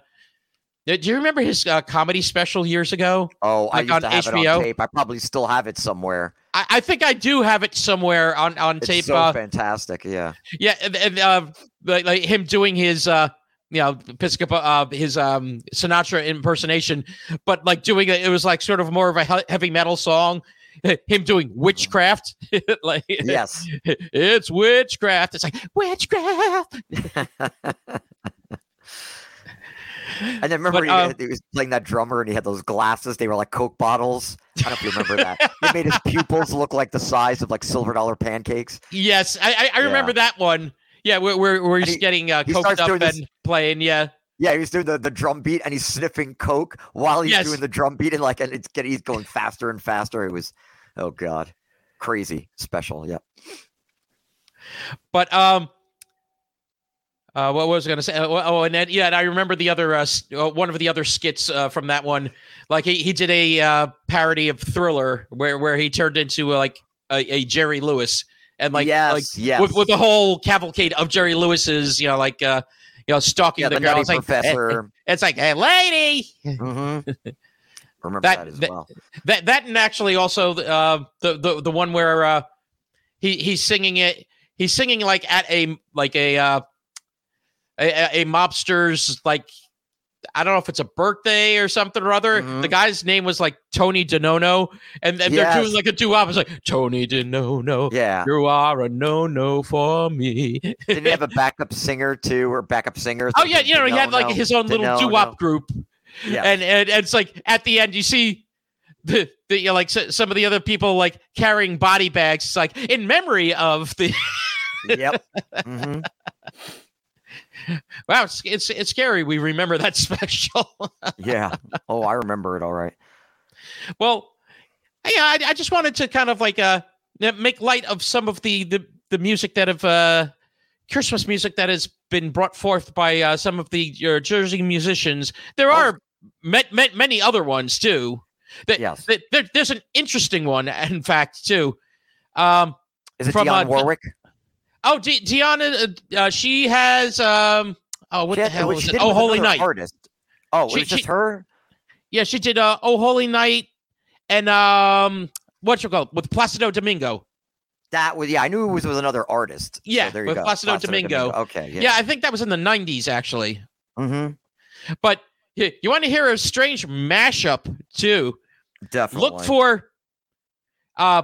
do you remember his uh, comedy special years ago? Oh, I used on to have it HBO? on tape. I probably still have it somewhere. I, I think I do have it somewhere on on It's tape. so uh, fantastic. Yeah. yeah, and, and uh, like, like him doing his. Uh, you know, Piscopo, uh, his um Sinatra impersonation, but like doing it, it was like sort of more of a heavy metal song. [LAUGHS] Him doing witchcraft, [LAUGHS] like Yes. [LAUGHS] it's witchcraft. It's like witchcraft. And then remember But, he, uh, he was playing that drummer and he had those glasses. They were like Coke bottles. I don't know if you remember that. They made his pupils look like the size of like silver dollar pancakes. Yes, I I, remember that one. Yeah, where where, where he's he- getting uh, coked up and this- playing. Yeah, Yeah, he was doing the, the drum beat and he's sniffing Coke while he's Yes. doing the drum beat and like and it's getting he's going faster and faster. It was oh god. Crazy special. Yeah. but um. Uh, what was I going to say? Uh, Oh, and then, yeah, and I remember the other uh, uh, one of the other skits uh, from that one. Like he, he did a uh, parody of Thriller, where where he turned into uh, like a, a Jerry Lewis, and like yes, like yes. with with the whole cavalcade of Jerry Lewis's, you know, like uh, you know, stalking yeah, the, the, girl. It's like, professor. it's like, hey, lady, hmm [LAUGHS] Remember That- that, as that- well. That that and actually also uh, the the the one where uh, he he's singing it. He's singing like at a like a uh, a- a mobster's like I don't know if it's a birthday or something or other. Mhm. The guy's name was like Tony DeNono, and, and they're doing like a doo-wop. It's like Tony DeNono, Yeah. you are a no-no for me. Didn't he have a backup singer too, or backup singer? Oh yeah, you know he had like his own little doo-wop group. Yeah. and, and and it's like at the end you see the, the you know, like s- some of the other people like carrying body bags it's like in memory of the yep. hmm [LAUGHS] wow it's, it's it's scary we remember that [LAUGHS] special Yeah. Oh, I remember it all right. well yeah I, I just wanted to kind of like uh make light of some of the the, the music that have uh christmas music that has been brought forth by uh, some of the uh, jersey musicians there Oh. are ma- ma- many other ones too that, Yes. that- there- there's an interesting one in fact too um Is it From, Dionne uh, Warwick? Oh, D- Deanna, uh, uh, she has um. Oh, what She the had- hell was- it? Oh, Holy Night. Artist. Oh, it She- was just she- her. Yeah, she did. Uh, oh, Holy Night, and um, what you call with Placido Domingo. That was yeah. I knew it was with another artist. So Yeah, there you with go. Placido Domingo. Okay. Yeah. Yeah. I think that was in the '90s actually. Mm-hmm. But you, you want to hear a strange mashup too? Definitely. Look for uh,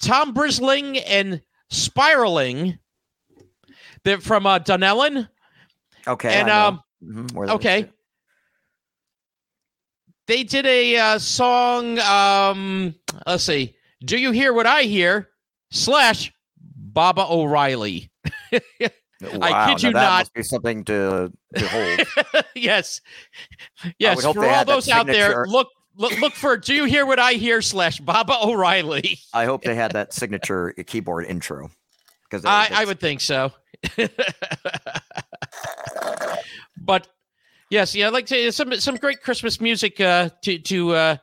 Tom Brisling and Spiraling. They're from uh, Dunellen. Okay. and, I um, Mhm, that is, okay. they did a uh, song. Um, let's see. Do you hear what I hear? Slash Baba O'Riley. [LAUGHS] I Wow, kid now you that not. Something to behold. [LAUGHS] yes, yes. For all those out there, look, look, look for. Do you hear what I hear? Slash Baba O'Riley. I hope they had that signature keyboard intro. Because I, I would think so. [LAUGHS] but yes, yeah, I'd like to some some great Christmas music uh, to to uh,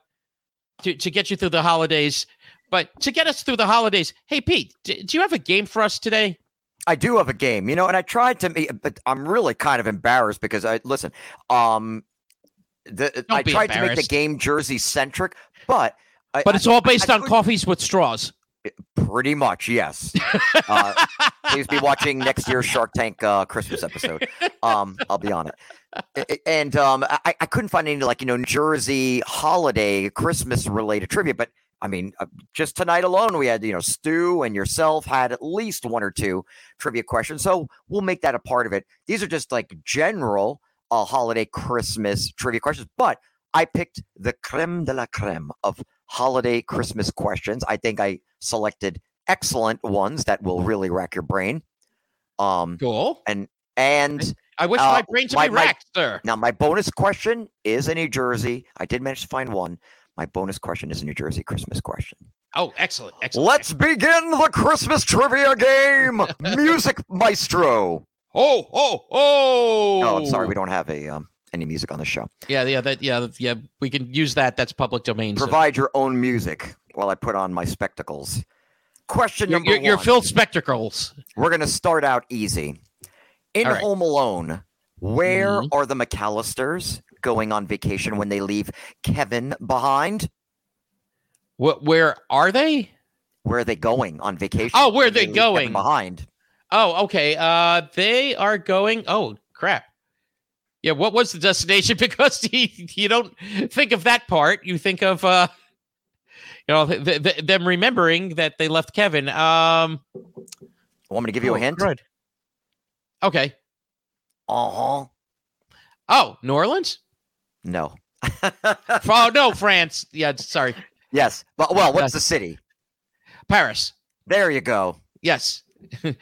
to to get you through the holidays. But to get us through the holidays, hey Pete, d- do you have a game for us today? I do have a game, you know, and I tried to but I'm really kind of embarrassed because I listen. Um, the I tried to make the game Jersey centric, but I, But I- it's all based I on coffees with straws. Pretty much, yes. [LAUGHS] Uh, please be watching next year's Shark Tank uh, Christmas episode. Um, I'll be on it. And um, I, I couldn't find any like you know Jersey holiday Christmas related trivia, but I mean, uh, just tonight alone, we had you know Stu and yourself had at least one or two trivia questions, so we'll make that a part of it. These are just like general uh, holiday Christmas trivia questions, but I picked the creme de la creme of holiday Christmas questions. I think I selected excellent ones that will really rack your brain. Um, Cool. and and I wish Uh, my brain to my- be my- racked, sir. now my bonus question is a New Jersey. I did manage to find one. My bonus question is a New Jersey Christmas question. Oh, excellent. Excellent. Let's begin the Christmas trivia game. [LAUGHS] Music Maestro. Oh, oh, oh. Oh, I'm sorry, we don't have a um, any music on the show. Yeah, yeah, that, yeah, yeah. We can use that. That's public domain. so- Provide your own music while I put on my spectacles. Question Your, number your, your one. Phil spectacles. We're going to start out easy. In All right. Home Alone, where Mhm. are the McAllisters going on vacation when they leave Kevin behind? What? Where are they? Where are they going on vacation? Oh, where are they leave Kevin going? behind? Oh, okay. Uh, they are going. Oh, crap. Yeah. What was the destination? [LAUGHS] Because you, you don't think of that part. You think of uh, you know, th- th- them remembering that they left Kevin. Um, Want me to give you oh, a hint? crud. Okay. Uh huh. Oh, New Orleans. No. [LAUGHS] oh no, France. Yeah, sorry, yes. But well, what's Yes. the city? Paris. There you go. Yes.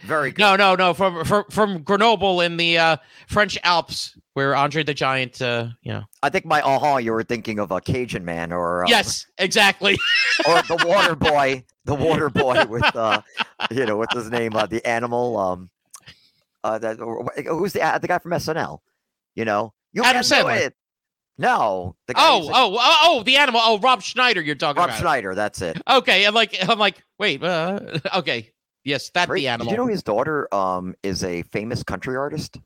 Very good. No, no, no. From from, from Grenoble in the uh, French Alps, where Andre the Giant. Uh, you know. I think my uh huh. You were thinking of a Cajun man or uh, Yes, exactly. [LAUGHS] or the water [LAUGHS] boy, the water boy with uh, you know, what's his name? Uh, the animal. Um, uh, that who's the uh, the guy from SNL? You know, you Adam Sandler. No, the guy Oh, oh, oh, oh, the animal. Oh, Rob Schneider. You're talking Rob about. Schneider. That's it. Okay, I'm like, I'm like, wait. Uh, [LAUGHS] okay, yes, that Great. the animal. Did you know his daughter um is a famous country artist?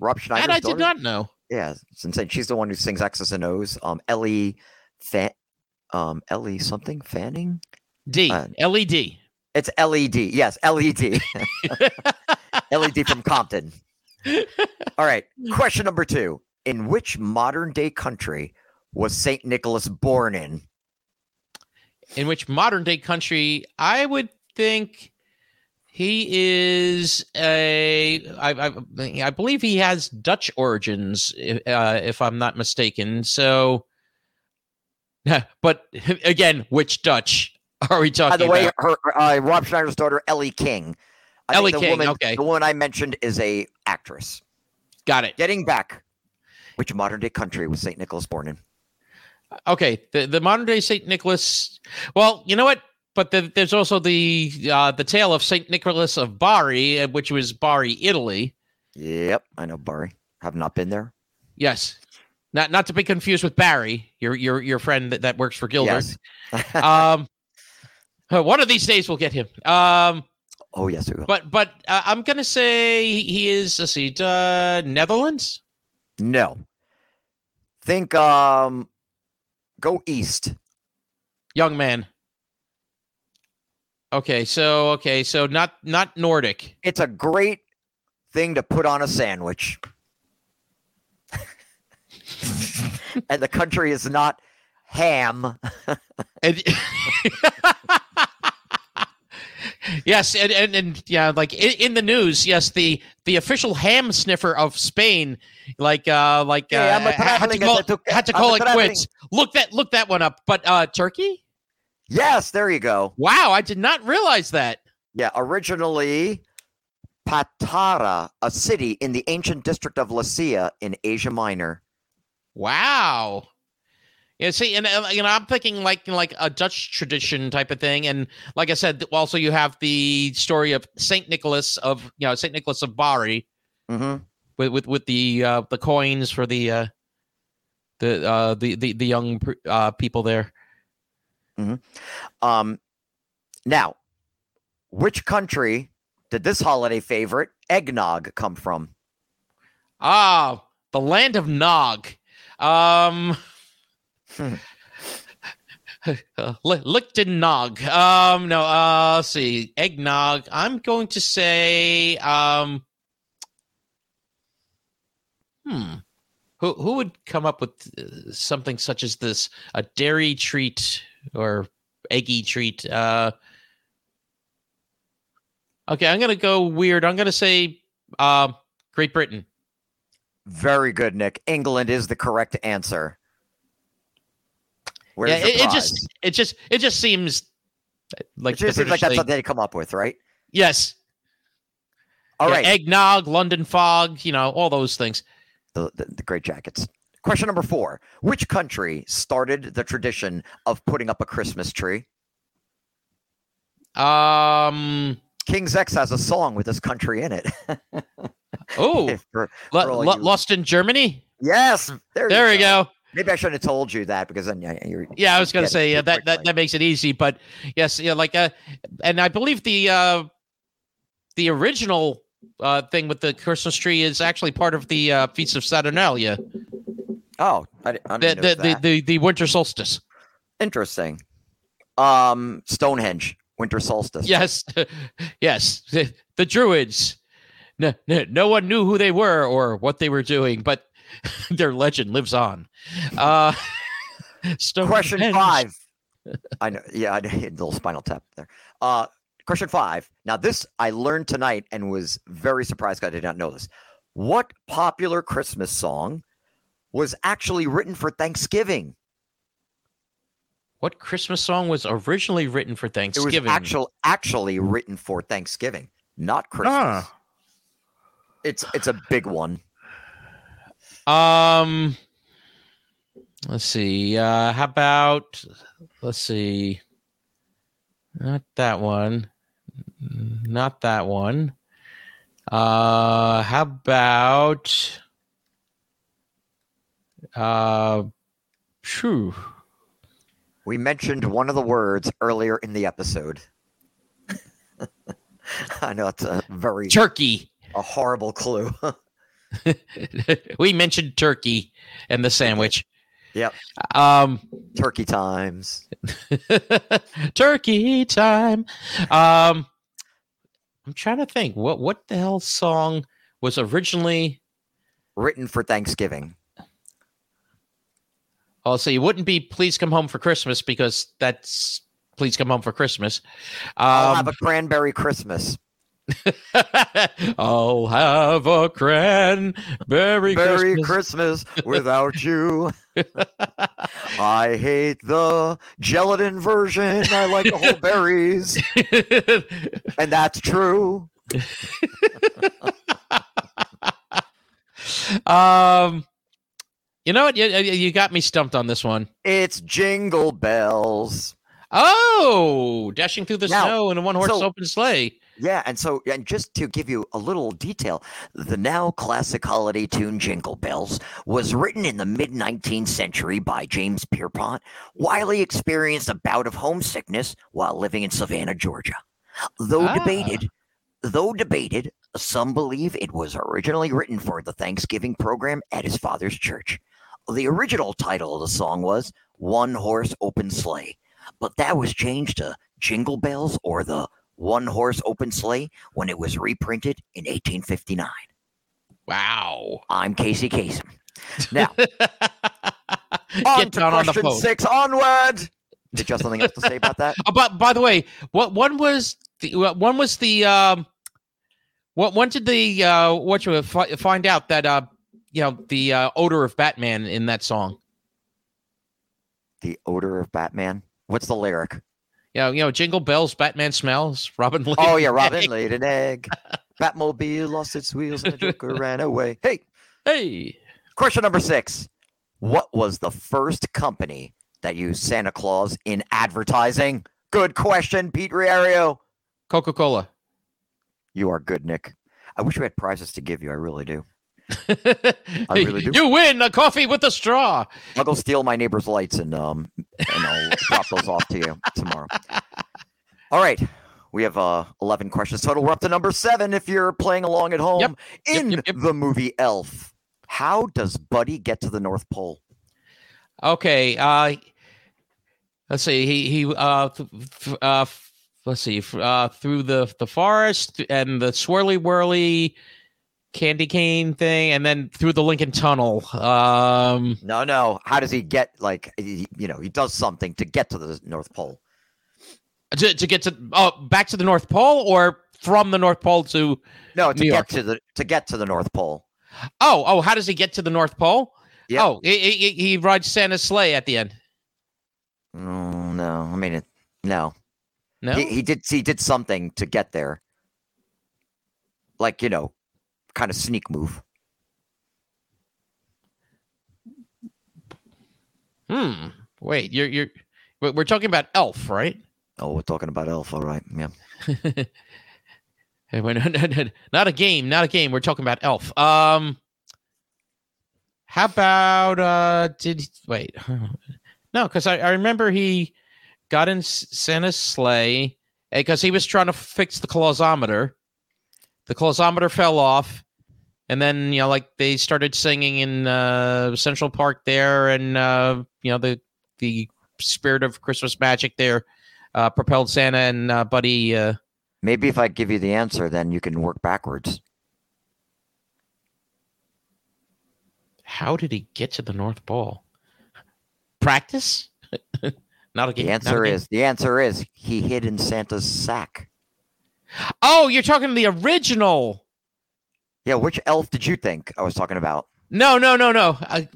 Rob Schneider's that I daughter. did not know. Yeah, it's insane. She's the one who sings X's and O's. Um, Ellie, Fa- um, Ellie something Fanning. D Uh, LED. It's LED. Yes, LED. LED [LAUGHS] from Compton. [LAUGHS] All right. Question number two. In which modern day country was St. Nicholas born in? in which modern day country I would think he is a I, I, I believe he has Dutch origins uh, if I'm not mistaken. So, [LAUGHS] but [LAUGHS] again, which Dutch [LAUGHS] are we talking By the way, about? her uh, Rob Schneider's daughter, Ellie King. I Ellie the King, Woman, okay. The woman I mentioned is a actress. Got it. Getting back, which modern day country was St. Nicholas born in? Okay, the the modern day Saint Nicholas. Well, you know what? But the, there's also the uh, the tale of Saint Nicholas of Bari, uh, which was Bari, Italy. Yep, I know Bari. Have not been there. Yes, not not to be confused with Barry, your your your friend that, that works for Gilbert. Yes. [LAUGHS] um, uh, one of these days we'll get him. Um, oh yes, we will. but but uh, I'm gonna say he is. Let's see, uh, Netherlands. No. Think um go east. Young man. Okay, so okay, so not not Nordic. It's a great thing to put on a sandwich. [LAUGHS] and the country is not ham. And [LAUGHS] yes, and, and and yeah, like in, in the news, yes, the the official ham sniffer of Spain, like uh like uh, Yeah, had to call, had to call it quits. Look that look that one up. But uh Turkey? Yes, there you go. Wow, I did not realize that. Yeah, originally Patara, a city in the ancient district of Lycia in Asia Minor. Wow. Yeah, see, and uh, you know, I'm thinking like like a Dutch tradition type of thing, and like I said, also you have the story of Saint Nicholas of you know Saint Nicholas of Bari, hmm with with with the uh the coins for the uh the uh the the, the young uh people there Um, now, which country did this holiday favorite eggnog come from? ah the land of nog um [LAUGHS] Hmm. Lichtennog. Um, no. Uh, let's see. Eggnog. I'm going to say. Um, hmm. Who who would come up with uh, something such as this? A dairy treat or eggy treat? Uh, okay, I'm gonna go weird. I'm gonna say uh, Great Britain. Very good, Nick. England is the correct answer. Where's yeah, it, it just it just it just seems like It just seems like that's thing. something they come up with, right? Yes. All Yeah, right. Eggnog, London fog, you know, all those things. the, the, the great jackets. Question number four Which country started the tradition of putting up a Christmas tree? Um. King's X has a song with this country in it. [LAUGHS] Oh, If for- Lo- for all you- Lost in Germany. yes, there, There you we go. Maybe I shouldn't have told you that because then yeah, you're. Yeah, I was going to say uh, that, that that makes it easy, but yes, yeah, like uh, and I believe the uh, the original uh thing with the Christmas tree is actually part of the uh, Feast of Saturnalia, Oh, I, I the didn't the, the, that. the the winter solstice. Interesting. Um, Stonehenge, winter solstice. Yes, [LAUGHS] yes, the, the Druids. No, no, no one knew who they were or what they were doing, but [LAUGHS] their legend lives on. Uh, [LAUGHS] Question five. I know. Yeah, I hit a little spinal tap there. Uh, question five. Now, this I learned tonight and was very surprised I did not know this. What popular Christmas song was actually written for Thanksgiving? What Christmas song was originally written for Thanksgiving? It was actual, actually written for Thanksgiving, not Christmas. Ah. It's it's a big one. Um, let's see. Uh, how about let's see. Not that one. Not that one. Uh, how about uh, phew. We mentioned one of the words earlier in the episode. [LAUGHS] I know it's a very turkey. a horrible clue. [LAUGHS] [LAUGHS] we mentioned turkey and the sandwich. Yep. Um, Turkey times. turkey time. Um, I'm trying to think what what the hell song was originally. written for Thanksgiving. I'll say it wouldn't be "Please Come Home for Christmas" because that's "Please Come Home for Christmas." I'll Um, have a cranberry Christmas. [LAUGHS] I'll have a cranberry Merry Christmas. Christmas [LAUGHS] without you. I hate the gelatin version. I like the whole berries, [LAUGHS] and that's true. um, you know what? You, you got me stumped on this one. It's jingle bells. Oh, dashing through the Now, snow in a one-horse so- open sleigh. Yeah, and so and just to give you a little detail, the now classic holiday tune Jingle Bells was written in the mid 19th century by James Pierpont while he experienced a bout of homesickness while living in Savannah, Georgia. Though Ah. debated, though debated, some believe it was originally written for the Thanksgiving program at his father's church. The original title of the song was One Horse Open Sleigh, but that was changed to Jingle Bells or the One Horse Open Sleigh when it was reprinted in 1859. Wow. I'm Casey Kasem. Now, [LAUGHS] on Get to down on the question phone. six, onward. Did you have something else to say about that? Oh, [LAUGHS] but by the way, what one was the one was the um, what when did the uh, what you find out that uh, you know the uh, odor of Batman in that song? The odor of Batman. What's the lyric? You know, you know, Jingle Bells, Batman smells. Robin. laid Oh yeah, Robin egg. laid an egg. [LAUGHS] Batmobile lost its wheels and the Joker [LAUGHS] ran away. Hey, Hey, question number six. What was the first company that used Santa Claus in advertising? Good question, Pete Riario. Coca Cola. You are good, Nick. I wish we had prizes to give you. I really do. Really do. You win a coffee with a straw. I'll go steal my neighbor's lights and um and I'll [LAUGHS] drop those off to you tomorrow. All right. We have uh 11 questions total. We're up to number seven if you're playing along at home. Yep, In yep, yep. the movie Elf, how does Buddy get to the North Pole? Okay. Uh, let's see. He he uh, th- uh let's see uh through the the forest and the swirly whirly candy cane thing, and then through the Lincoln Tunnel. Um, No, no. How does he get like he- you know he does something to get to the North Pole? to to get to oh back to the North Pole or from the North Pole to No, to New get York. to the to get to the North Pole. oh oh how does he get to the North Pole? Yep. Oh, he, he, he rides Santa's sleigh at the end. Oh, no, I mean it. No, No, he, he did. He did something to get there. Like you know, kind of sneak move. hmm. Wait, you're you're we're talking about Elf, right? Oh, we're talking about Elf, all right? Yeah. [LAUGHS] Not a game, not a game. We're talking about Elf. Um, how about uh? Did wait? [LAUGHS] No, because I, I remember he got in Santa's sleigh because he was trying to fix the clausometer. The clausometer fell off, and then you know, like they started singing in uh, Central Park there, and uh, you know the the spirit of Christmas magic there uh, propelled Santa and uh, Buddy. Uh, Maybe if I give you the answer, then you can work backwards. How did he get to the North Pole? Practice? [LAUGHS] not a game. The answer game. is the answer is he hid in Santa's sack. Oh, you're talking the original. Yeah, which elf did you think I was talking about? No, no, no, no. I,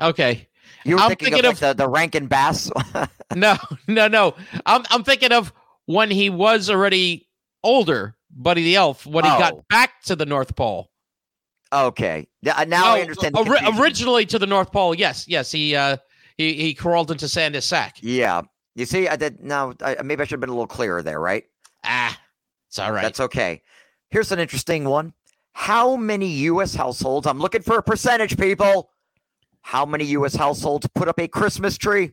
okay. You were I'm thinking, thinking of, like, the, the Rankin Bass. [LAUGHS] No, no, no. I'm I'm thinking of when he was already older, Buddy the Elf, when he Oh. got back to the North Pole. okay. Yeah, now I understand. the ori- originally to the North Pole, yes, yes. He uh he he crawled into Santa's sack. Yeah. You see, I did now. I, maybe I should have been a little clearer there, right? Ah, it's all right. That's okay. Here's an interesting one. How many U.S. households? I'm looking for a percentage, people. How many U.S. households put up a Christmas tree?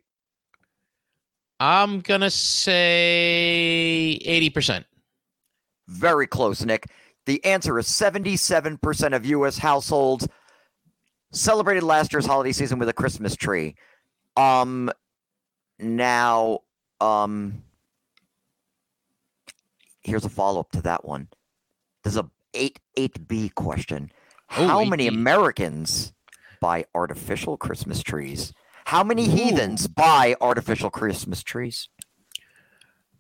I'm gonna say eighty percent. Very close, Nick. The answer is 77% of U.S. households celebrated last year's holiday season with a Christmas tree. Um, now, um, here's a follow up to that one. There's a eight eight B question. Oh, How many 8B. Americans buy artificial Christmas trees? How many Ooh. heathens buy artificial Christmas trees?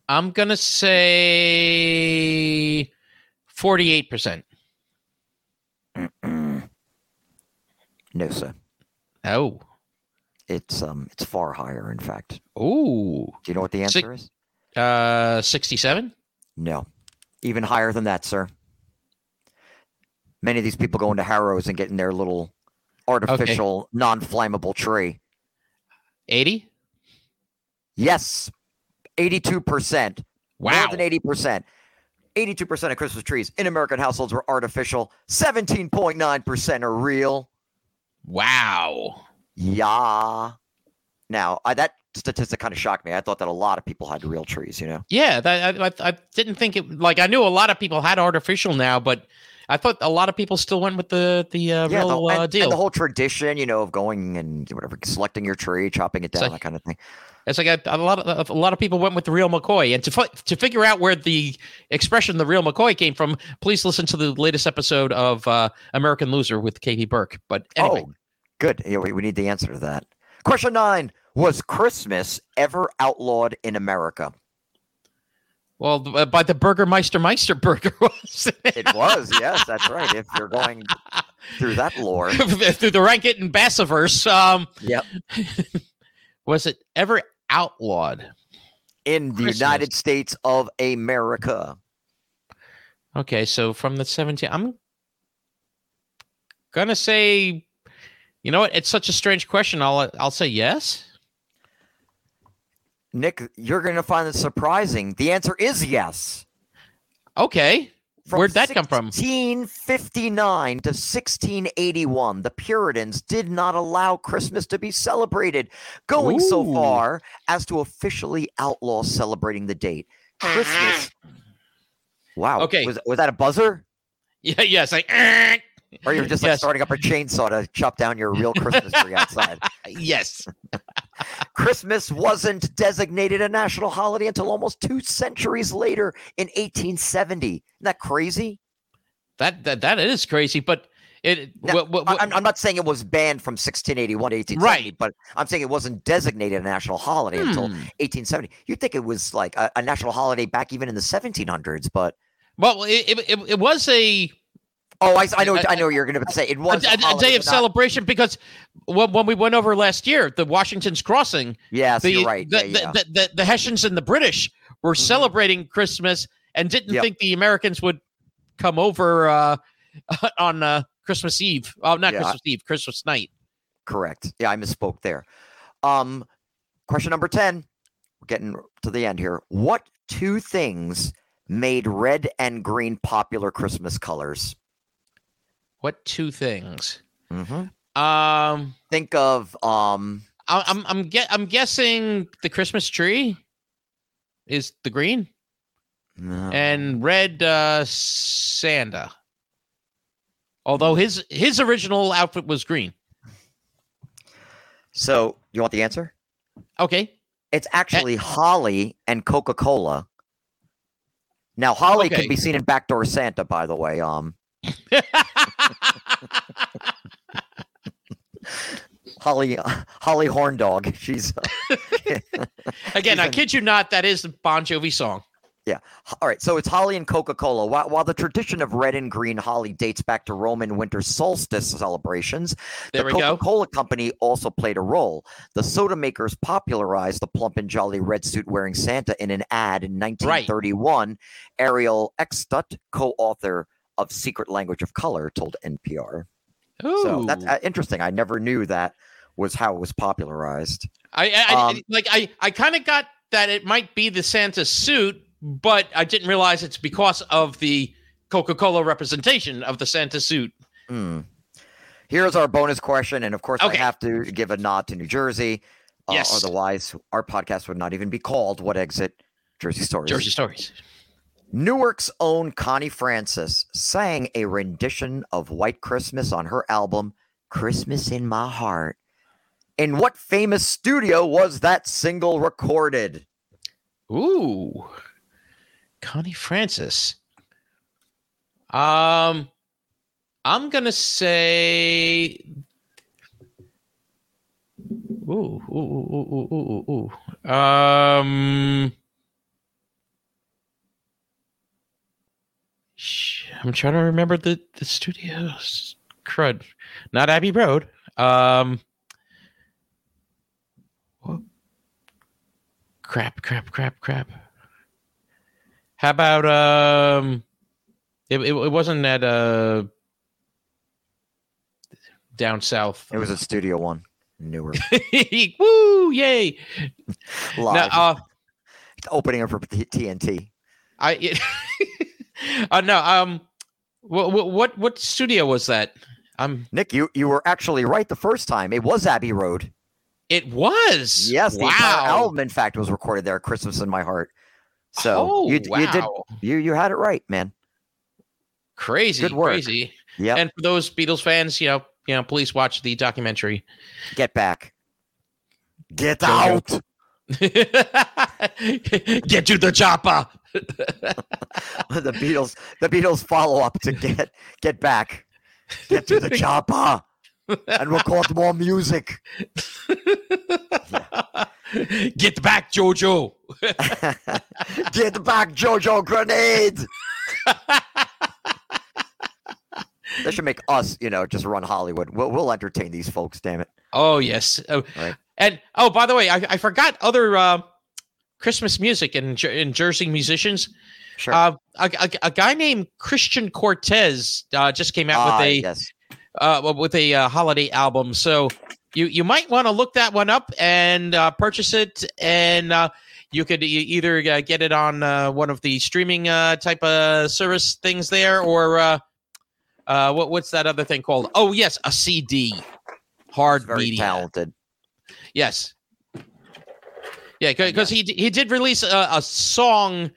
I'm gonna say forty-eight percent. [CLEARS THROAT] no, sir. Oh, It's um, it's far higher. In fact, ooh, do you know what the Six- answer is? uh, sixty-seven. No, even higher than that, sir. Many of these people go into Harrods and getting their little artificial, non-flammable tree. 80? Yes, eighty-two percent. Wow. More than eighty percent. 82% of Christmas trees in American households were artificial. 17.9% are real. Wow. Yeah. Now, I, that statistic kind of shocked me. I thought that a lot of people had real trees, you know? Yeah, that, I, I, I didn't think it like I knew a lot of people had artificial now, but I thought a lot of people still went with the the uh, yeah, real the, and, uh, and deal. the whole tradition, you know, of going and whatever, selecting your tree, chopping it down, like- that kind of thing. it's like a, a lot of a lot of people went with the real McCoy, and to fi- to figure out where the expression "the real McCoy" came from, please listen to the latest episode of uh, American Loser with Katie Burke. But anyway, Oh, good. Yeah, we, we need the answer to that. Question nine Was Christmas ever outlawed in America? Well, uh, by the Burgermeister Meister Burger [LAUGHS] was It was, yes, that's right. If you're going through that lore. [LAUGHS] through the Rankin and Bassiverse. Um, Yep. [LAUGHS] was it ever outlawed? In the Christmas. United States of America. Okay, so from the 17, I'm gonna say, you know what? It's such a strange question. I'll I'll say yes. Nick, you're going to find this surprising. The answer is yes. Okay, From Where'd that come from? 1659 to 1681, the Puritans did not allow Christmas to be celebrated, going so far as to officially outlaw celebrating the date. Christmas. Wow. Okay. Was, was that a buzzer? yeah, yes, like "Eh." Or you're just like Yes. starting up a chainsaw to chop down your real Christmas tree outside? [LAUGHS] yes. Christmas wasn't designated a national holiday until almost two centuries later in 1870. Isn't that crazy? That that that is crazy, but it. Now, wha- wha- wha- I- I'm, I'm not saying it was banned from 1681 to 1870, Right. but I'm saying it wasn't designated a national holiday until Hmm. 1870. You'd think it was like a, a national holiday back even in the 1700s, but well, it, it, it, it was a oh, I, I know, A- I know what you're going to say. It was a- a holiday, day of celebration because when, when we went over last year, the Washington's Crossing, Yes, the, you're right. the, yeah, the, the, the Hessians and the British were Mhm. celebrating Christmas and didn't Yep. think the Americans would come over uh, [LAUGHS] on uh, Christmas Eve. Oh, not Yeah, Christmas Eve, Christmas night. Correct. Yeah, I misspoke there. Um, question number 10. We're getting to the end here. What two things made red and green popular Christmas colors? What two things? hmm Um, Think of um I, I'm I'm get I'm guessing the Christmas tree is the green no. and red uh, Santa. Although his his original outfit was green. so you want the answer? Okay. It's actually Holly and Coca-Cola. Now Holly Okay. can be seen in Backdoor Santa, by the way. Um Holly Holly Horndog. She's uh, [LAUGHS] Again, I She's in- kid you not, that is the Bon Jovi song. Yeah. All right, so it's holly and Coca Cola. While, while the tradition of red and green holly dates back to Roman winter solstice celebrations, There the. Coca Cola Company also played a role. The soda makers popularized the plump and jolly red suit wearing Santa in an ad in 1931. Arielle Eckstut, co author of Secret Language of Color, told NPR. So that's uh, interesting. I never knew that was how it was popularized. I, I, I um, like I I kind of got that it might be the Santa suit, but I didn't realize it's because of the Coca-Cola representation of the Santa suit. Hmm. Here's our bonus question, and of course, Okay. I have to give a nod to New Jersey. Uh, Yes. Otherwise, our podcast would not even be called "What Exit Jersey Stories." Jersey stories. Newark's own Connie Francis sang a rendition of White Christmas on her album "Christmas in My Heart." In what famous studio was that single recorded? Ooh, Connie Francis. Um, I'm gonna say. Ooh, ooh, ooh, ooh, ooh, ooh, ooh. Um, I'm trying to remember the the studios. Crud, not Abbey Road. Um, what? crap, crap, crap, crap. How about um, it, it, it wasn't at uh down south. It was a Studio One, newer. [LAUGHS] Woo! Yay! Live, No, uh, opening up for TNT. I it, [LAUGHS] uh, no um, what what what studio was that? Um, Nick, you you were actually right the first time. It was Abbey Road. it was Yes, the wow. entire album, in fact, was recorded there. Christmas in my heart. So oh, you, wow. you did you you had it right, man. crazy, Good work. crazy. Yep. And for those Beatles fans, you know, you know, please watch the documentary. Get back. Get out. [LAUGHS] Get to the chopper. The Beatles. The Beatles follow up to get get back. Get to the chopper and record more music. [LAUGHS] Get back, Jojo. [LAUGHS] get back, Jojo grenade. they should make us, you know, just run Hollywood. We'll, we'll entertain these folks. Damn it. Oh yes. Oh, Right. And oh, by the way, I, I forgot other uh, Christmas music and and Jersey musicians. Sure. Uh, a, a, a guy named Christian Cortez uh, just came out Ah, with a yes. uh, with a uh, holiday album. So you you might want to look that one up and uh, purchase it, and uh, you could either uh, get it on uh, one of the streaming uh, type of service things there, or uh, uh, what what's that other thing called? Oh yes, a CD, hard Very media. talented. Yes. Yeah, because he he did release a, a song.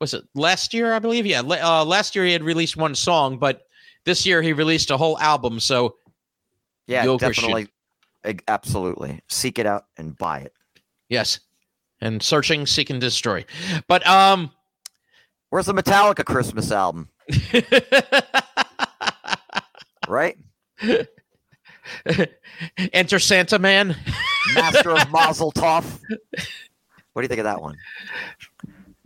Was it last year? I believe. Yeah, uh, last year he had released one song, but this year he released a whole album. So Yeah, Christian. definitely. Ag- Absolutely. Seek it out and buy it. Yes. And searching, seek, and destroy. But um Where's the Metallica Christmas album? [LAUGHS] Right? Enter Santa Man. Master of [LAUGHS] Mazel Tov. What do you think of that one?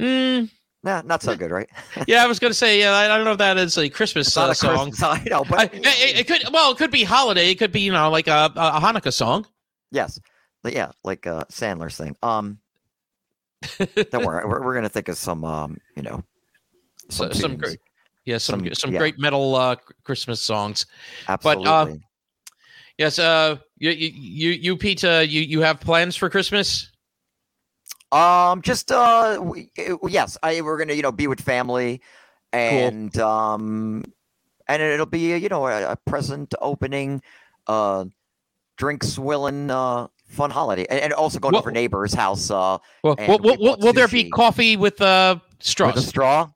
Mm, Nah, not so good, right? [LAUGHS] yeah, I was going to say, yeah, I don't know if that is a Christmas uh, a song. [LAUGHS] Christmas I know, I, but it, it could well, it could be holiday. It could be you know like a, a Hanukkah song. yes, But yeah, like uh, Sandler's thing. Um, [LAUGHS] don't worry, we're, we're gonna think of some, um, you know, So- some, some great- Yeah, some Some- some yeah. great metal uh, Christmas songs. Absolutely. uh, Yes, uh, you you you, you Pete, uh, you you have plans for Christmas? Um, just uh, we, uh, yes, I we're gonna you know be with family, and um, and it'll be uh, you know a, a present opening, uh, drink swilling, uh, fun holiday, and, and also going What- over neighbor's house, uh, Well, And will, will, there be coffee with uh, with a straw.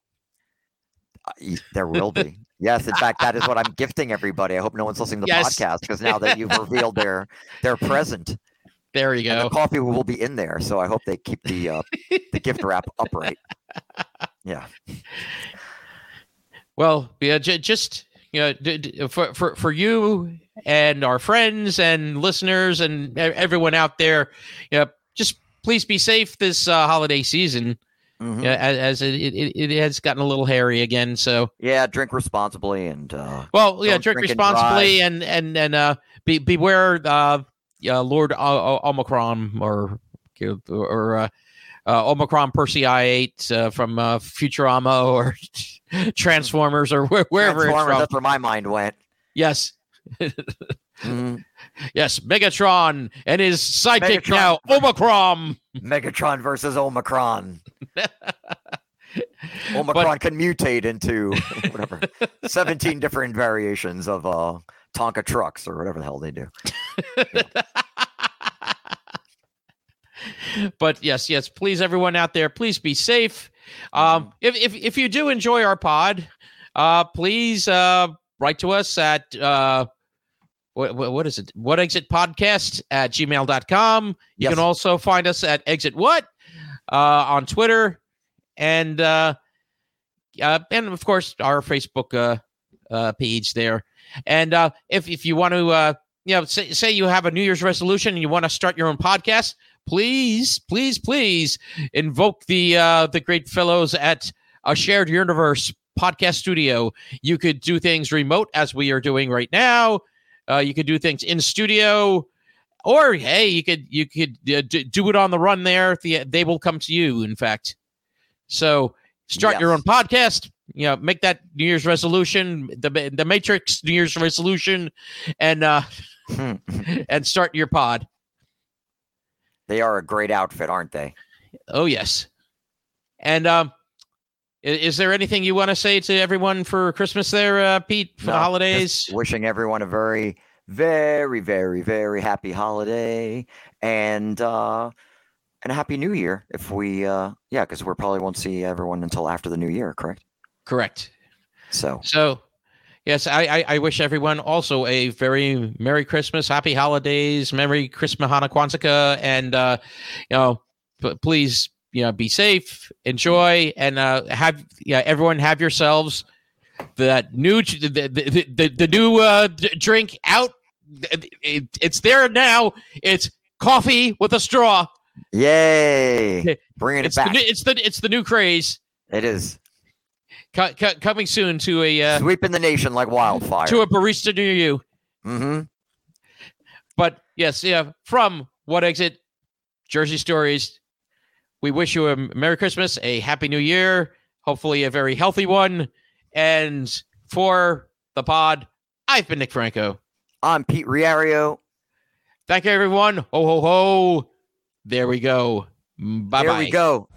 Uh, there will be. [LAUGHS] Yes, in fact, that is what I'm gifting everybody. I hope no one's listening to the Yes. podcast because now that you've [LAUGHS] revealed their their present, There you and the go. coffee will be in there. So I hope they keep the uh, the gift wrap [LAUGHS] upright. Yeah. Well, yeah, j- just you know, d- d- for for for you and our friends and listeners and everyone out there, you know, just please be safe this uh, holiday season. Mhm. Yeah, as, as it, it it has gotten a little hairy again. So, Yeah, drink responsibly and uh well, yeah, drink drink and responsibly and and and uh, be beware uh, uh Lord o- O- Omicron or or uh, uh, Omicron Persei eight uh, from uh, Futurama or [LAUGHS] Transformers or where, wherever it's Transformers, that's where my mind went. Yes, Mhm. yes, Megatron and his sidekick Megatron. now, Omicron. Megatron versus Omicron. [LAUGHS] Omicron can mutate into whatever [LAUGHS] 17 different variations of uh Tonka trucks or whatever the hell they do. [LAUGHS] but yes, yes, please, everyone out there, please be safe. Mm-hmm. Um, if, if if you do enjoy our pod, uh, please uh, write to us at uh, what, what what is it? What exit podcast at gmail.com. You Yes. can also find us at exit what uh, on Twitter and uh, uh, and of course our Facebook uh, uh, page there. And uh, if if you want to uh, you know say, say you have a New Year's resolution and you want to start your own podcast, please please please invoke the uh, the great fellows at a shared universe podcast studio. You could do things remote as we are doing right now. Uh, you could do things in studio, or hey, you could you could uh, d- do it on the run there. The, they will come to you. In fact, so start your own podcast. You know, make that New Year's resolution, the the Matrix New Year's resolution, and uh, [LAUGHS] and start your pod. they are a great outfit, aren't they? Oh yes, and um, is there anything you want to say to everyone for Christmas there, uh, Pete? For No, the holidays? Wishing everyone a very, very, very, very happy holiday and uh and a happy new year if we uh yeah, because we probably won't see everyone until after the new year, correct? Correct. So So, yes, I, I, I wish everyone also a very Merry Christmas, Happy Holidays, Merry Christmas, Hanukkah, Kwanzaa, and uh, you know, p- please, you know, be safe, enjoy, and uh, have yeah, everyone have yourselves that new the the, the, the, the new uh, d- drink out. It, it's there now. It's coffee with a straw. yay. Bringing it It's the back. new, it's the it's the new craze It is Co- co- coming soon to a uh, sweeping the nation like wildfire. to a barista near you. mm-hmm. But yes, yeah, from What Exit Jersey Stories, we wish you a Merry Christmas, a Happy New Year, hopefully a very healthy one. And for the pod, I've been Nick Franco. I'm Pete Riario. Thank you, everyone. Ho, ho, ho. There we go. Bye bye. we go.